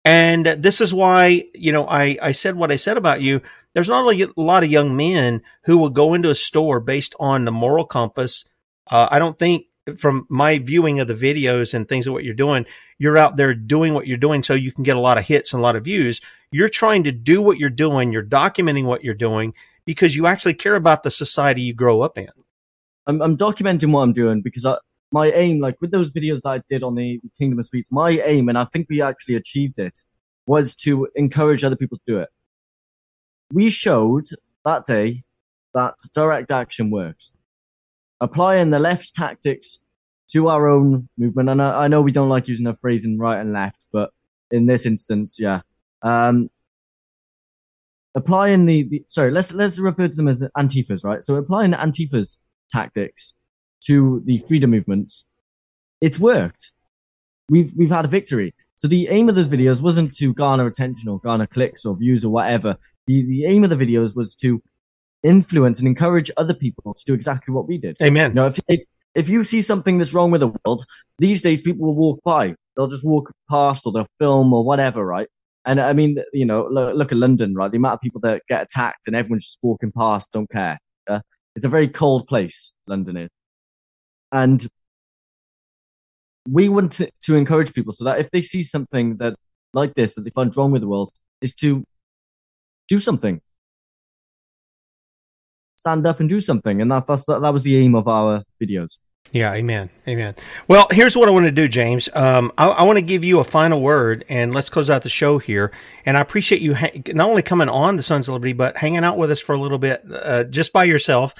And this is why, you know, I, I said what I said about you. There's not a lot of young men who will go into a store based on the moral compass. Uh, I don't think from my viewing of the videos and things of what you're doing, you're out there doing what you're doing so you can get a lot of hits and a lot of views. You're trying to do what you're doing, you're documenting what you're doing because you actually care about the society you grow up in. I'm, I'm documenting what I'm doing because I, my aim, like with those videos I did on the Kingdom of Sweets, my aim, and I think we actually achieved it, was to encourage other people to do it. We showed that day that direct action works applying the left tactics to our own movement. And I, I know we don't like using the phrasing right and left, but in this instance, yeah. Um, applying the, the sorry, let's let's refer to them as antifas, right? So applying antifas tactics to the freedom movements, it's worked. We've we've had a victory. So the aim of those videos wasn't to garner attention or garner clicks or views or whatever. The the aim of the videos was to influence and encourage other people to do exactly what we did. Amen. You know, if if you see something that's wrong with the world, these days people will walk by. They'll just walk past or they'll film or whatever, right? And I mean, you know, look, look at London, right? The amount of people that get attacked and everyone's just walking past, don't care. Uh, it's a very cold place, London is. And we want to, to encourage people so that if they see something that like this that they find wrong with the world, is to do something stand up and do something. And that, that's, that, was the aim of our videos. Yeah, amen, amen. Well, here's what I want to do, James. Um, I, I, want to give you a final word, and let's close out the show here. And I appreciate you ha- not only coming on the Sons of Liberty, but hanging out with us for a little bit, uh, just by yourself.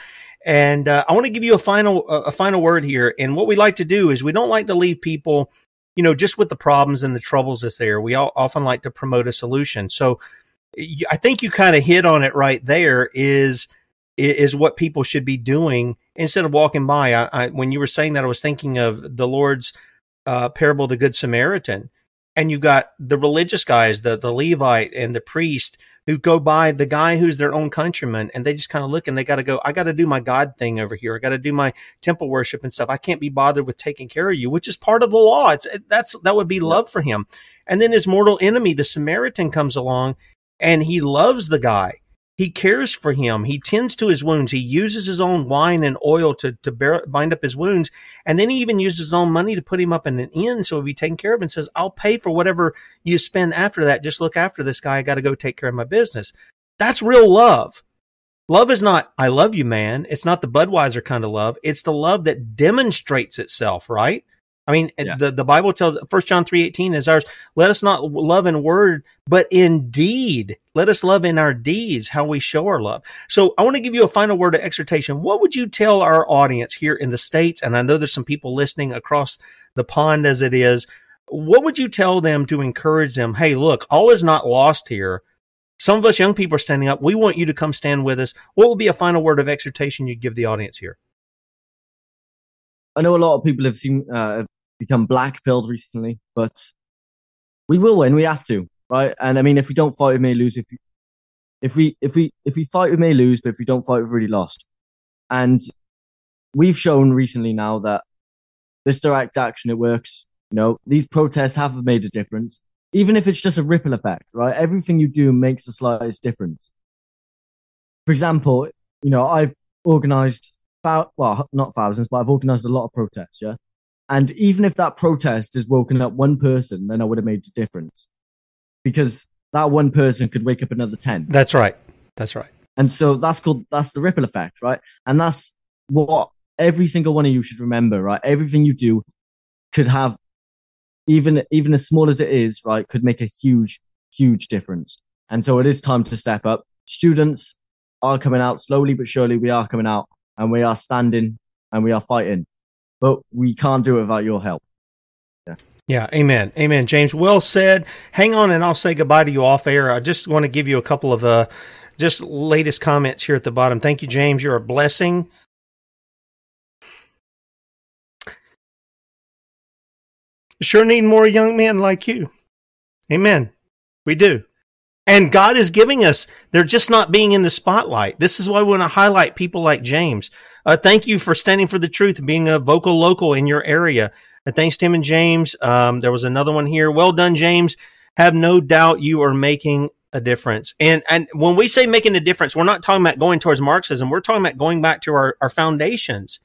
And uh, I want to give you a final uh, a final word here. And what we like to do is we don't like to leave people, you know, just with the problems and the troubles that's there. We all, often like to promote a solution. So I think you kind of hit on it right there. Is is what people should be doing instead of walking by. I, I, when you were saying that, I was thinking of the Lord's uh, parable, the Good Samaritan, and you've got the religious guys, the the Levite and the priest who go by the guy who's their own countryman, and they just kind of look and they got to go. I got to do my God thing over here. I got to do my temple worship and stuff. I can't be bothered with taking care of you, which is part of the law. It's that's that would be love for him. And then his mortal enemy, the Samaritan, comes along, and he loves the guy he cares for him. He tends to his wounds. He uses his own wine and oil to, to bear, bind up his wounds. And then he even uses his own money to put him up in an inn so he'll be taken care of and says, I'll pay for whatever you spend after that. Just look after this guy. I got to go take care of my business. That's real love. Love is not, I love you, man. It's not the Budweiser kind of love. It's the love that demonstrates itself, right? I mean, yeah. the, the Bible tells First John three eighteen is ours. Let us not love in word, but in deed. Let us love in our deeds, how we show our love. So I want to give you a final word of exhortation. What would you tell our audience here in the States? And I know there's some people listening across the pond as it is. What would you tell them to encourage them? Hey, look, all is not lost here. Some of us young people are standing up. We want you to come stand with us. What would be a final word of exhortation you'd give the audience here? I know a lot of people have seen uh, become black pilled recently, but we will win. We have to, right? And I mean, if we don't fight, we may lose. If we, if we, if we, if we fight, we may lose. But if we don't fight, we've really lost. And we've shown recently now that this direct action it works. You know, these protests have made a difference, even if it's just a ripple effect, right? Everything you do makes the slightest difference. For example, you know, I've organized, well, not thousands, but I've organized a lot of protests, yeah. And even if that protest has woken up one person, then I would have made a difference because that one person could wake up another 10. That's right. That's right. And so that's called, that's the ripple effect, right? And that's what every single one of you should remember, right? Everything you do could have, even, even as small as it is, right, could make a huge, huge difference. And so it is time to step up. Students are coming out slowly but surely. We are coming out and we are standing and we are fighting, but we can't do it without your help. Yeah. Yeah, amen. Amen. James, well said. Hang on and I'll say goodbye to you off air. I just want to give you a couple of uh just latest comments here at the bottom. Thank you, James. You're a blessing. Sure need more young men like you. Amen. We do. And God is giving us, they're just not being in the spotlight. This is why we want to highlight people like James. Uh, thank you for standing for the truth, being a vocal local in your area. And thanks, Tim and James. Um, there was another one here. Well done, James. Have no doubt you are making a difference. And and when we say making a difference, we're not talking about going towards Marxism. We're talking about going back to our, our foundations,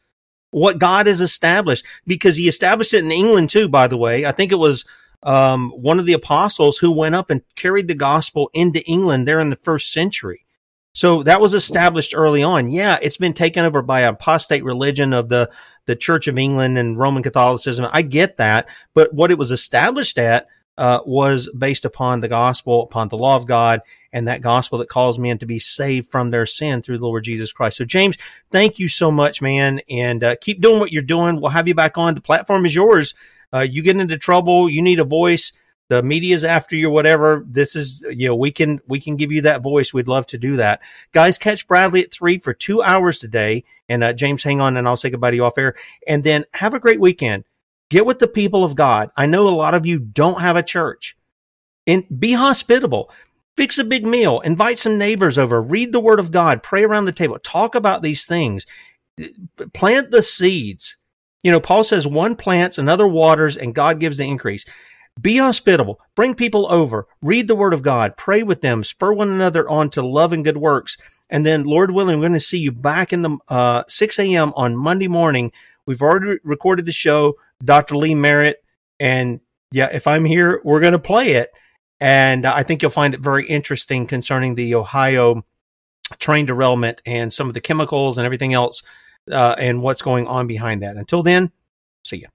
what God has established, because He established it in England too. By the way, I think it was um, one of the apostles who went up and carried the gospel into England there in the first century. So that was established early on. Yeah, it's been taken over by apostate religion of the the Church of England and Roman Catholicism. I get that, but what it was established at uh, was based upon the gospel, upon the law of God, and that gospel that calls men to be saved from their sin through the Lord Jesus Christ. So, James, thank you so much, man, and uh, keep doing what you're doing. We'll have you back on. The platform is yours. Uh, you get into trouble, you need a voice. The media's after you, whatever. This is, you know, we can we can give you that voice. We'd love to do that, guys. Catch Bradley at three for two hours today, and uh, James, hang on, and I'll say goodbye to you off air, and then have a great weekend. Get with the people of God. I know a lot of you don't have a church. And be hospitable. Fix a big meal. Invite some neighbors over. Read the word of God. Pray around the table. Talk about these things. Plant the seeds. You know, Paul says one plants, another waters, and God gives the increase. Be hospitable. Bring people over. Read the word of God. Pray with them. Spur one another on to love and good works. And then, Lord willing, we're going to see you back in the uh, 6 a.m. on Monday morning. We've already recorded the show. Dr. Lee Merritt. And yeah, if I'm here, we're going to play it. And I think you'll find it very interesting concerning the Ohio train derailment and some of the chemicals and everything else uh, and what's going on behind that. Until then, see you.